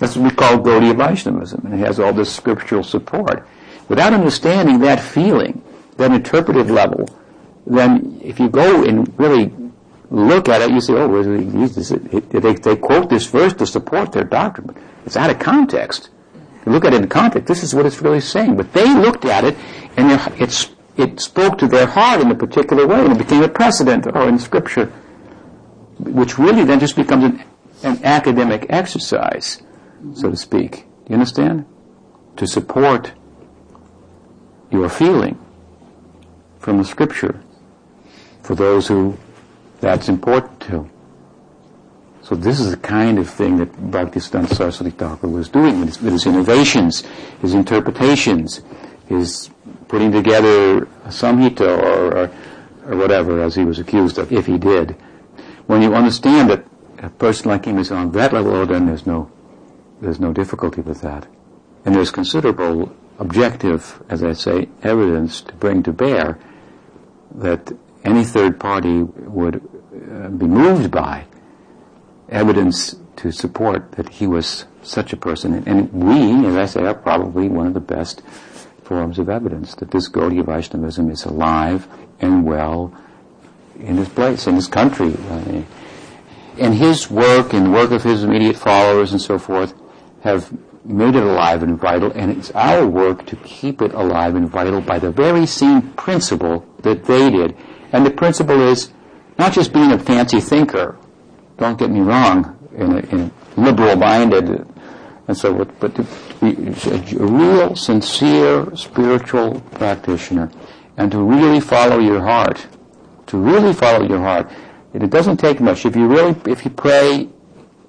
That's what we call Gaudiya Vaishnavism, and it has all this scriptural support. Without understanding that feeling, that interpretive level, then if you go and really look at it, you say, oh, they, they quote this verse to support their doctrine, but it's out of context. You look at it in context, this is what it's really saying. But they looked at it, and it's, it spoke to their heart in a particular way, and it became a precedent, or in Scripture, which really then just becomes an, an academic exercise, so to speak. You understand? To support your feeling from the Scripture for those who that's important to. So this is the kind of thing that Bhaktisiddhanta Saraswati Thakur was doing with his, innovations, his interpretations, his putting together a samhita or, or, or whatever as he was accused of, if he did. When you understand that a person like him is on that level, oh, then there's no, there's no difficulty with that. And there's considerable objective, as I say, evidence to bring to bear that any third party would uh, be moved by evidence to support that he was such a person. And we, as I say, are probably one of the best forms of evidence that this Gaudiya Vaishnavism is alive and well in his place, in his country. And his work and the work of his immediate followers and so forth have made it alive and vital, and it's our work to keep it alive and vital by the very same principle that they did. And the principle is not just being a fancy thinker, don't get me wrong, in a, in a liberal-minded and so forth, but a real, sincere, spiritual practitioner, and to really follow your heart, to really follow your heart. It doesn't take much. If you really, if you pray,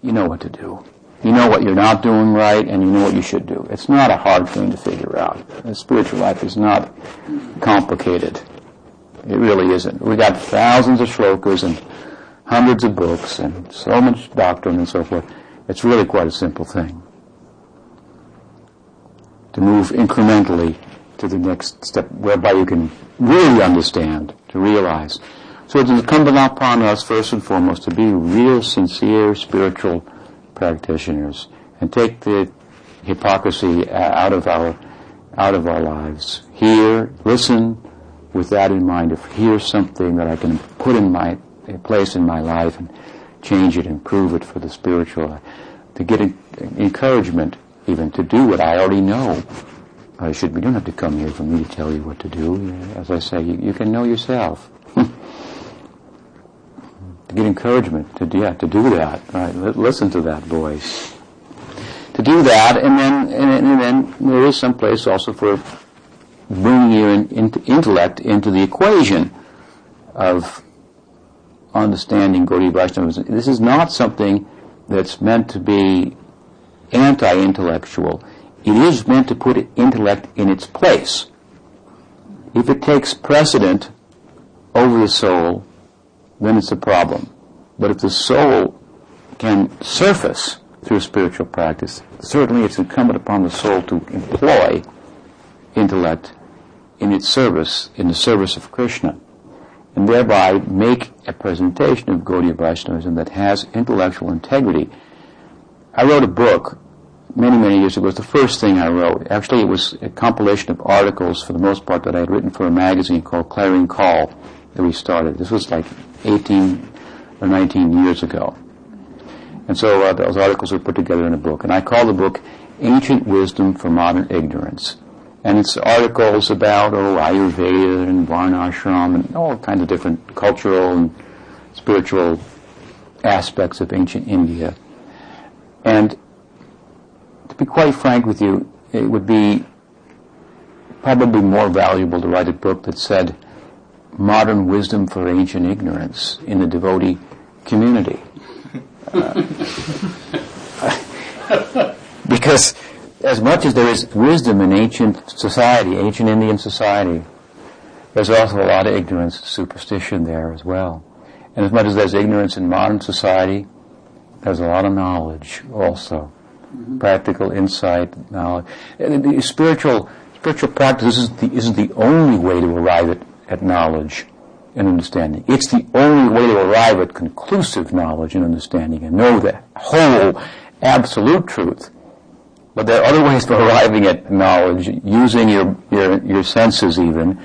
you know what to do. You know what you're not doing right, and you know what you should do. It's not a hard thing to figure out. The spiritual life is not complicated. It really isn't. We got thousands of shlokas and hundreds of books and so much doctrine and so forth. It's really quite a simple thing. To move incrementally to the next step whereby you can really understand, to realize. So it's incumbent upon us first and foremost to be real, sincere, spiritual practitioners and take the hypocrisy uh, out of our out of our lives. Hear, listen with that in mind. If here's something that I can put in my place in my life and change it, improve it for the spiritual, uh, to get encouragement even to do what I already know I should be. You don't have to come here for me to tell you what to do. As I say, you, you can know yourself. to get encouragement to yeah to do that. Right, listen to that voice. To do that, and then and, and then there is some place also for bringing your in, in, intellect into the equation of understanding Gaudiya Vaishnavism. This is not something that's meant to be anti-intellectual. It is meant to put intellect in its place. If it takes precedent over the soul, then it's a problem. But if the soul can surface through spiritual practice, certainly it's incumbent upon the soul to employ intellect in its service, in the service of Krishna, and thereby make a presentation of Gaudiya Vaishnavism that has intellectual integrity. I wrote a book many, many years ago. It was the first thing I wrote. Actually, it was a compilation of articles, for the most part, that I had written for a magazine called Clarion Call that we started. This was like 18 or 19 years ago. And so uh, those articles were put together in a book. And I call the book Ancient Wisdom for Modern Ignorance. And it's articles about, oh, Ayurveda and Varnashram and all kinds of different cultural and spiritual aspects of ancient India. And to be quite frank with you, it would be probably more valuable to write a book that said modern wisdom for ancient ignorance in the devotee community. Uh, because as much as there is wisdom in ancient society, ancient Indian society, there's also a lot of ignorance, and superstition there as well. And as much as there's ignorance in modern society, there's a lot of knowledge also mm-hmm. practical insight, knowledge. And the spiritual spiritual practice isn't the, isn't the only way to arrive at, at knowledge and understanding. It's the only way to arrive at conclusive knowledge and understanding and know the whole absolute truth. But there are other ways of arriving at knowledge using your, your, your senses even,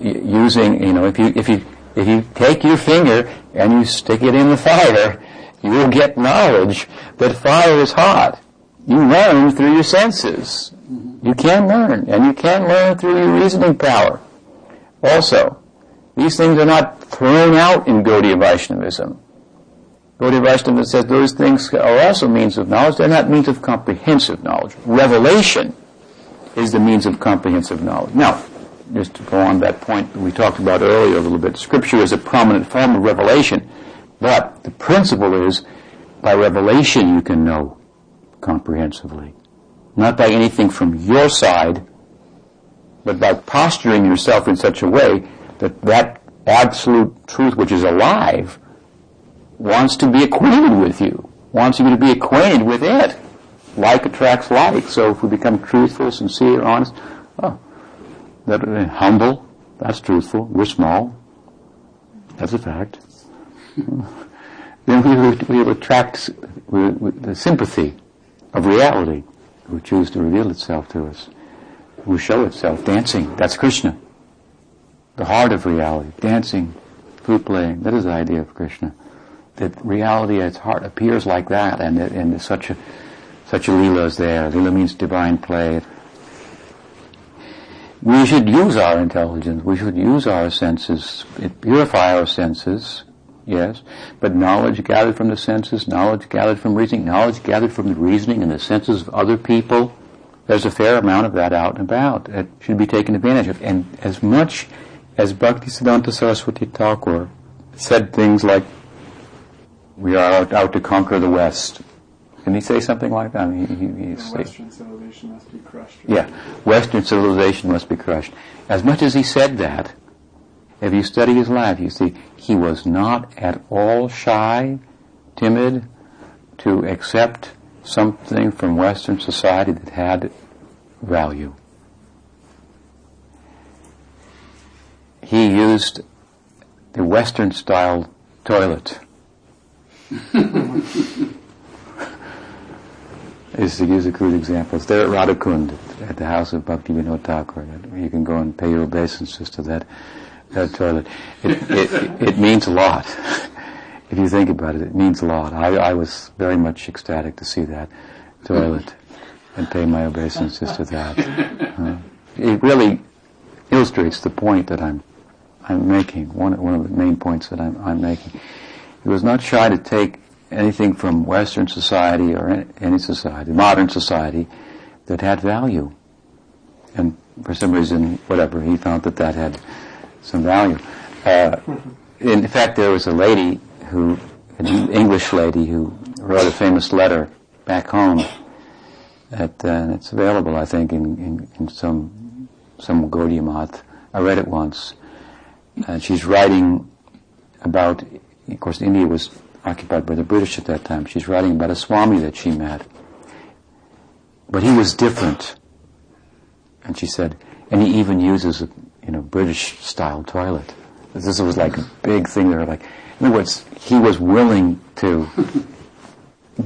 using, you know, if you, if you, if you take your finger and you stick it in the fire, you will get knowledge that fire is hot. You learn through your senses. You can learn, and you can learn through your reasoning power. Also, these things are not thrown out in Gaudiya Vaishnavism. Gaudiya Vaishnava says those things are also means of knowledge. They're not means of comprehensive knowledge. Revelation is the means of comprehensive knowledge. Now, just to go on that point that we talked about earlier a little bit, Scripture is a prominent form of revelation, but the principle is by revelation you can know comprehensively. Not by anything from your side, but by posturing yourself in such a way that that absolute truth which is alive wants to be acquainted with you, wants you to be acquainted with it. Like attracts like. So if we become truthful, sincere, honest, oh, that uh, humble, that's truthful. We're small. That's a fact. then we, we, we attract we, we, the sympathy of reality who choose to reveal itself to us, who show itself dancing. That's Krishna. The heart of reality, dancing, flute playing. That is the idea of Krishna. That reality at its heart appears like that, and and such a such a leela is there. Lila means divine play. We should use our intelligence. We should use our senses, purify our senses, Yes, but knowledge gathered from the senses, knowledge gathered from reasoning, knowledge gathered from the reasoning and the senses of other people, there's a fair amount of that out and about that should be taken advantage of. And as much as Bhaktisiddhanta Saraswati Thakur said things like, we are out, out to conquer the West. Can he say something like that? I mean, he, he, he Western civilization must be crushed. Right? Yeah, Western civilization must be crushed. As much as he said that, if you study his life, you see he was not at all shy, timid to accept something from Western society that had value. He used the Western style toilet. is to use a crude example. It's there at Radhakund, at the house of Bhakti Vinod Thakur. You can go and pay your obeisances to that that toilet. It, it, it means a lot. if you think about it, it means a lot. I, I was very much ecstatic to see that toilet and pay my obeisances to that. Uh, it really illustrates the point that I'm I'm making. One one of the main points that I'm I'm making. He was not shy to take anything from Western society or any society, modern society, that had value. And for some reason, whatever, he found that that had some value. Uh, in fact, there was a lady who, an English lady who wrote a famous letter back home. At, uh, it's available, I think, in, in, in some some Gaudiya Math. I read it once. And she's writing about, of course, India was occupied by the British at that time. She's writing about a Swami that she met. But he was different. And she said, and he even uses a you know British style toilet. This was like a big thing. They were like, other words, he was willing to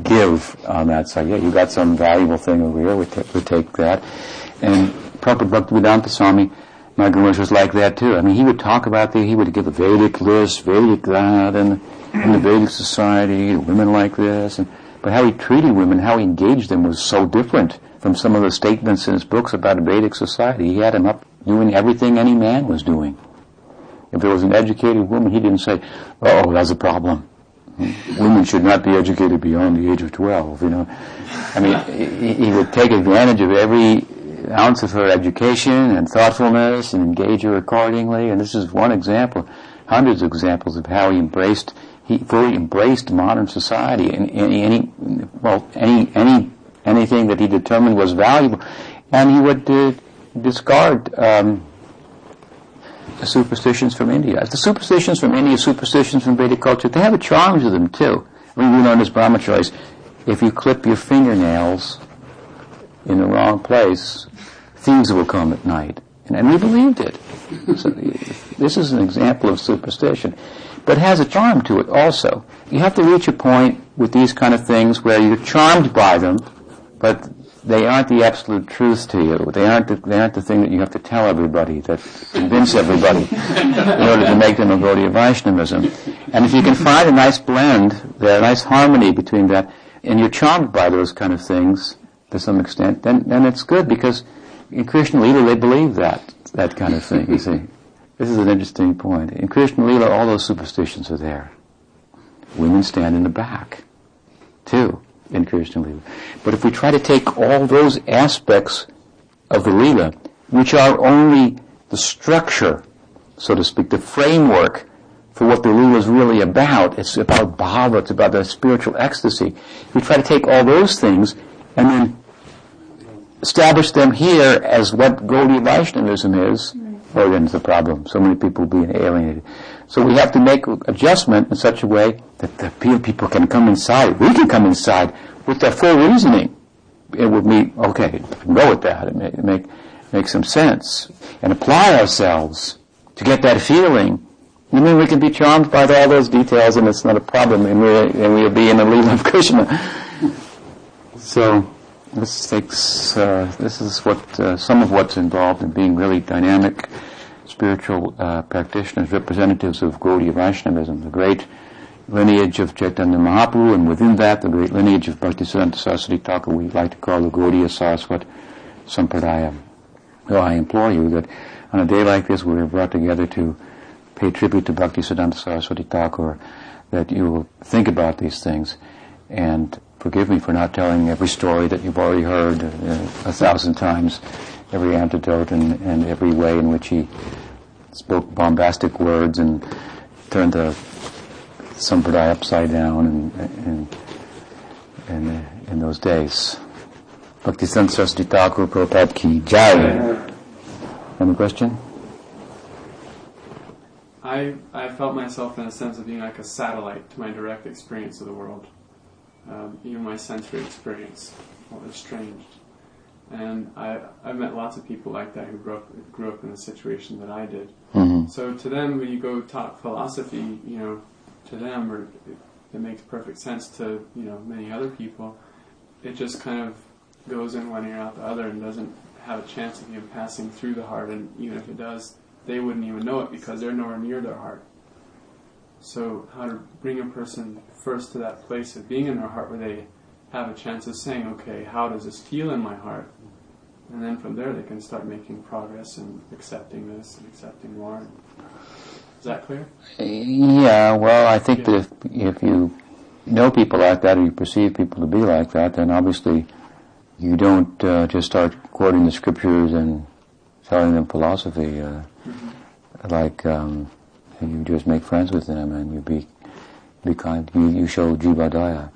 give on that side. Yeah, you got some valuable thing over here. We, t- we take that. And Prabhupada Bhaktivedanta Swami, my Guru was like that too. I mean, he would talk about the, he would give a Vedic list, Vedic that, and in the Vedic society, women like this, and but how he treated women, how he engaged them was so different from some of the statements in his books about a Vedic society. He had them up doing everything any man was doing. If there was an educated woman, he didn't say, "Oh, that's a problem." Women should not be educated beyond the age of twelve. You know, I mean, he, would take advantage of every ounce of her education and thoughtfulness and engage her accordingly. And this is one example, hundreds of examples of how he embraced he fully embraced modern society and any, any well any any anything that he determined was valuable, and he would uh, discard um, the superstitions from India. The superstitions from India, superstitions from Vedic culture, they have a charm to them too. I mean, we learned as brahmacharis, if you clip your fingernails in the wrong place, thieves will come at night. And, and we believed it. So this is an example of superstition but has a charm to it also. You have to reach a point with these kind of things where you're charmed by them, but they aren't the absolute truth to you. They aren't the, they aren't the thing that you have to tell everybody, that convince everybody in order to make them a Gaudiya Vaishnavism. And if you can find a nice blend, a nice harmony between that, and you're charmed by those kind of things to some extent, then, then it's good because in Krishna Lila they believe that, that kind of thing, you see. This is an interesting point. In Krishna Lila, all those superstitions are there. Women stand in the back, too, in Krishna Lila. But if we try to take all those aspects of the Lila, which are only the structure, so to speak, the framework for what the Lila is really about, it's about bhava, it's about the spiritual ecstasy. If we try to take all those things and then establish them here as what Gaudiya Vaishnavism is, or then it's a problem. So many people being alienated. So we have to make adjustment in such a way that the people can come inside. We can come inside with their full reasoning. It would be okay. Go with that. It make, make make some sense and apply ourselves to get that feeling. And then we can be charmed by all those details, and it's not a problem, and we'll, and we'll be in the lead of Krishna. So this takes. Uh, this is what uh, some of what's involved in being really dynamic spiritual uh, practitioners, representatives of Gaudiya Vaishnavism, the great lineage of Chaitanya Mahaprabhu, and within that, the great lineage of Bhaktisiddhanta Saraswati Thakur, we like to call the Gaudiya Saraswat Sampradaya. So I implore you that on a day like this, we are brought together to pay tribute to Bhaktisiddhanta Saraswati Thakur, that you will think about these things and forgive me for not telling every story that you've already heard uh, a thousand times, every anecdote and, and every way in which he spoke bombastic words and turned the sampradaya upside down in, in, in, in those days. Bhakti Saraswati Thakur Prabhupada Ki Jai. Any question? I, I felt myself in a sense of being like a satellite to my direct experience of the world. Um, even my sensory experience was estranged. And I, I've met lots of people like that who grew up, grew up in the situation that I did. Mm-hmm. So to them, when you go talk philosophy, you know, to them, or it, it makes perfect sense to, you know, many other people, it just kind of goes in one ear out the other and doesn't have a chance of even passing through the heart. And even if it does, they wouldn't even know it because they're nowhere near their heart. So how to bring a person first to that place of being in their heart where they have a chance of saying, okay, how does this feel in my heart? And then from there they can start making progress and accepting this and accepting more. Is that clear? Yeah, well, I think that if, if you know people like that or you perceive people to be like that, then obviously you don't uh, just start quoting the scriptures and telling them philosophy. Uh, mm-hmm. Like um, you just make friends with them and you be be kind. You, you show jivadaya.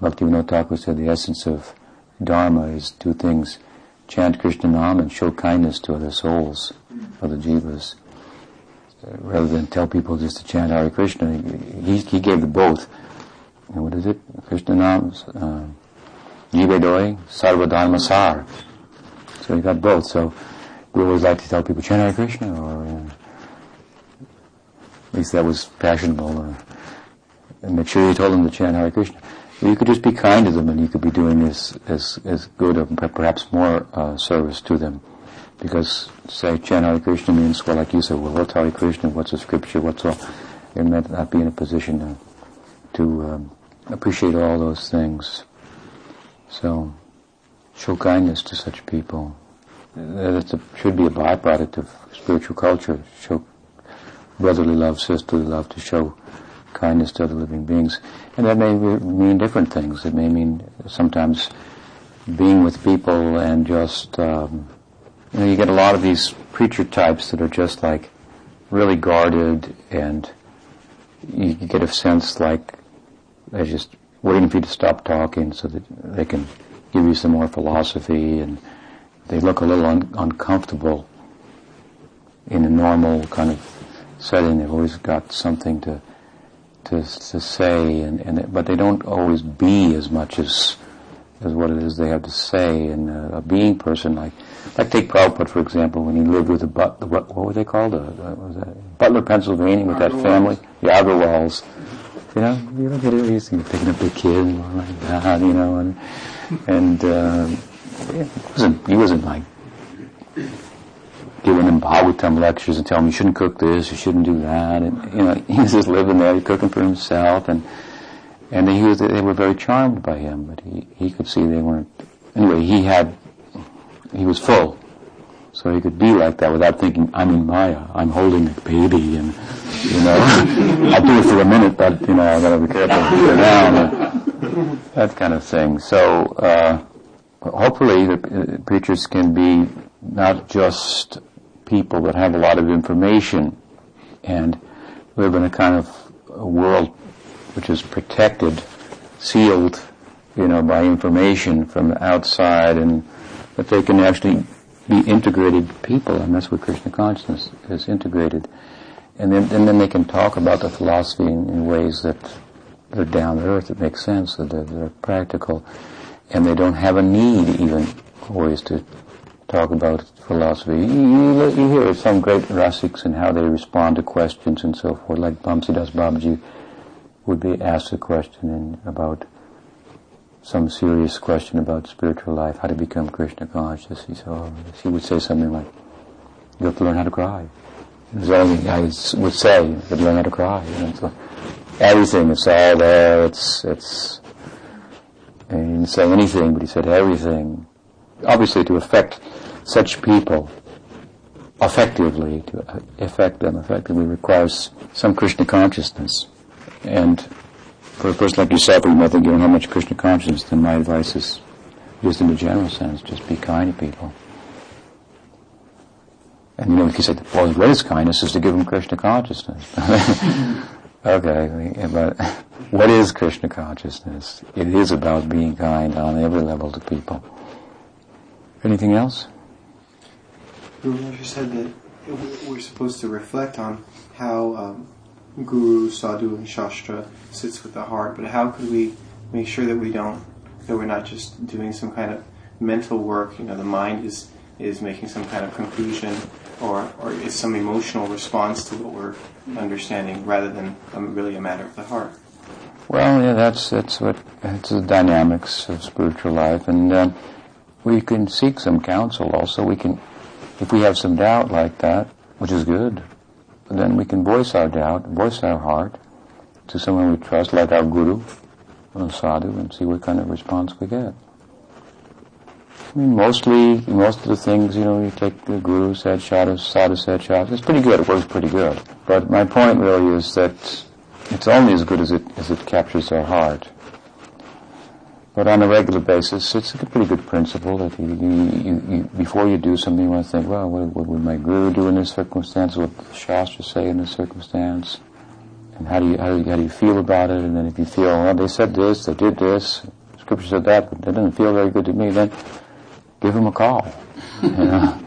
Bhaktivinoda Thakur said the essence of dharma is two things: chant Krishna Nam and show kindness to other souls, other jivas. Rather than tell people just to chant Hare Krishna, he, he gave the both. And what is it? Krishna Nam. Uh, Jivedoi, Sarvadharma Sar. So he got both. So we always like to tell people chant Hare Krishna, or uh, at least that was fashionable. Uh, and make sure you told them to chant Hare Krishna. You could just be kind to them, and you could be doing as as as good, or perhaps more uh, service to them. Because say chant Hare Krishna means, well, like you said, well, what's Hare Krishna? What's the scripture? What's all? You may not be in a position to to um, appreciate all those things. So, show kindness to such people. That should be a byproduct of spiritual culture. Show brotherly love, sisterly love, to show kindness to other living beings. And that may mean different things. It may mean sometimes being with people and just, um, you know, you get a lot of these preacher types that are just like really guarded and you get a sense like they're just waiting for you to stop talking so that they can give you some more philosophy and they look a little un- uncomfortable in a normal kind of setting. They've always got something to to, to say, and, and but they don't always be as much as as what it is they have to say. And uh, a being person, like like take Prabhupada for example, when he lived with the but the, what were they called? Uh, uh, was that Butler, Pennsylvania, with that family, the Agarwals. You know, you look at it, he's picking up the kid and all like that, you know, and and uh, yeah, he wasn't he wasn't like giving him Bhagavatam lectures and telling him you shouldn't cook this, you shouldn't do that, and you know, he was just living there, he's cooking for himself, and and he was they were very charmed by him, but he he could see they weren't. Anyway, he had he was full so he could be like that without thinking, I'm in Maya, I'm holding a baby, and, you know, I'll do it for a minute, but, you know, I gotta be careful down, that kind of thing. So, uh, hopefully the preachers can be not just people that have a lot of information and live in a kind of a world which is protected, sealed, you know, by information from the outside and that they can actually be integrated people, and that's what Krishna consciousness is integrated. And then, and then they can talk about the philosophy in, in ways that are down to earth, that make sense, that they're, they're practical, and they don't have a need even always to talk about philosophy. You, you, you hear some great rasiks and how they respond to questions and so forth, like Bamsidas Babaji would be asked a question about some serious question about spiritual life, how to become Krishna conscious, he, saw, he would say something like, you have to learn how to cry. That's all I would say, you have to learn how to cry. You know, like, everything, it's all there, it's, it's, he didn't say anything, but he said everything. Obviously to affect such people effectively, to affect them effectively requires some Krishna consciousness. And for a person like yourself who might think you don't have much Krishna consciousness, then my advice is, just in a general sense, just be kind to people. And you know, you said, well, the greatest kindness is to give them Krishna consciousness. okay, but what is Krishna consciousness? It is about being kind on every level to people. Anything else? You said that we're supposed to reflect on how um, guru, sadhu, and shastra sits with the heart, but how could we make sure that we don't, that we're not just doing some kind of mental work, you know, the mind is, is making some kind of conclusion or, or is some emotional response to what we're understanding rather than um, really a matter of the heart. Well, yeah, that's, that's what, it's the dynamics of spiritual life and uh, we can seek some counsel also. We can, if we have some doubt like that, which is good, then we can voice our doubt, voice our heart to someone we trust, like our guru, or sadhu, and see what kind of response we get. I mean, mostly, most of the things, you know, you take the guru said, sadhu, sadhu said, sadhu, it's pretty good, it works pretty good. But my point really is that it's only as good as it, as it captures our heart. But on a regular basis, it's a pretty good principle that you, you, you, before you do something, you want to think, well, what, what, would my guru do in this circumstance? What the Shastra say in this circumstance? And how do you how do you, how do you feel about it? And then if you feel, well, they said this, they did this, Scripture said that, but that doesn't feel very good to me, then give them a call. you know?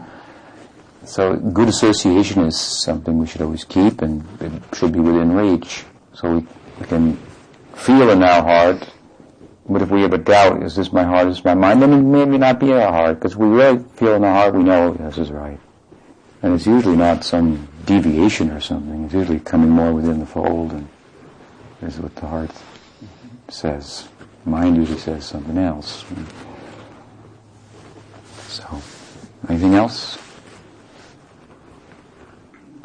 So good association is something we should always keep, and it should be within reach. So we, we can feel in our heart but if we have a doubt, is this my heart, is this my mind, then it may not be our heart, because we really feel in our heart, we know this is right. And it's usually not some deviation or something. It's usually coming more within the fold, and this is what the heart says. Mind usually says something else. So, anything else?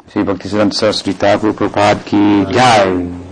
Sri Bhakti Siddhanta Saraswati Thakur Prabhupada ki jai.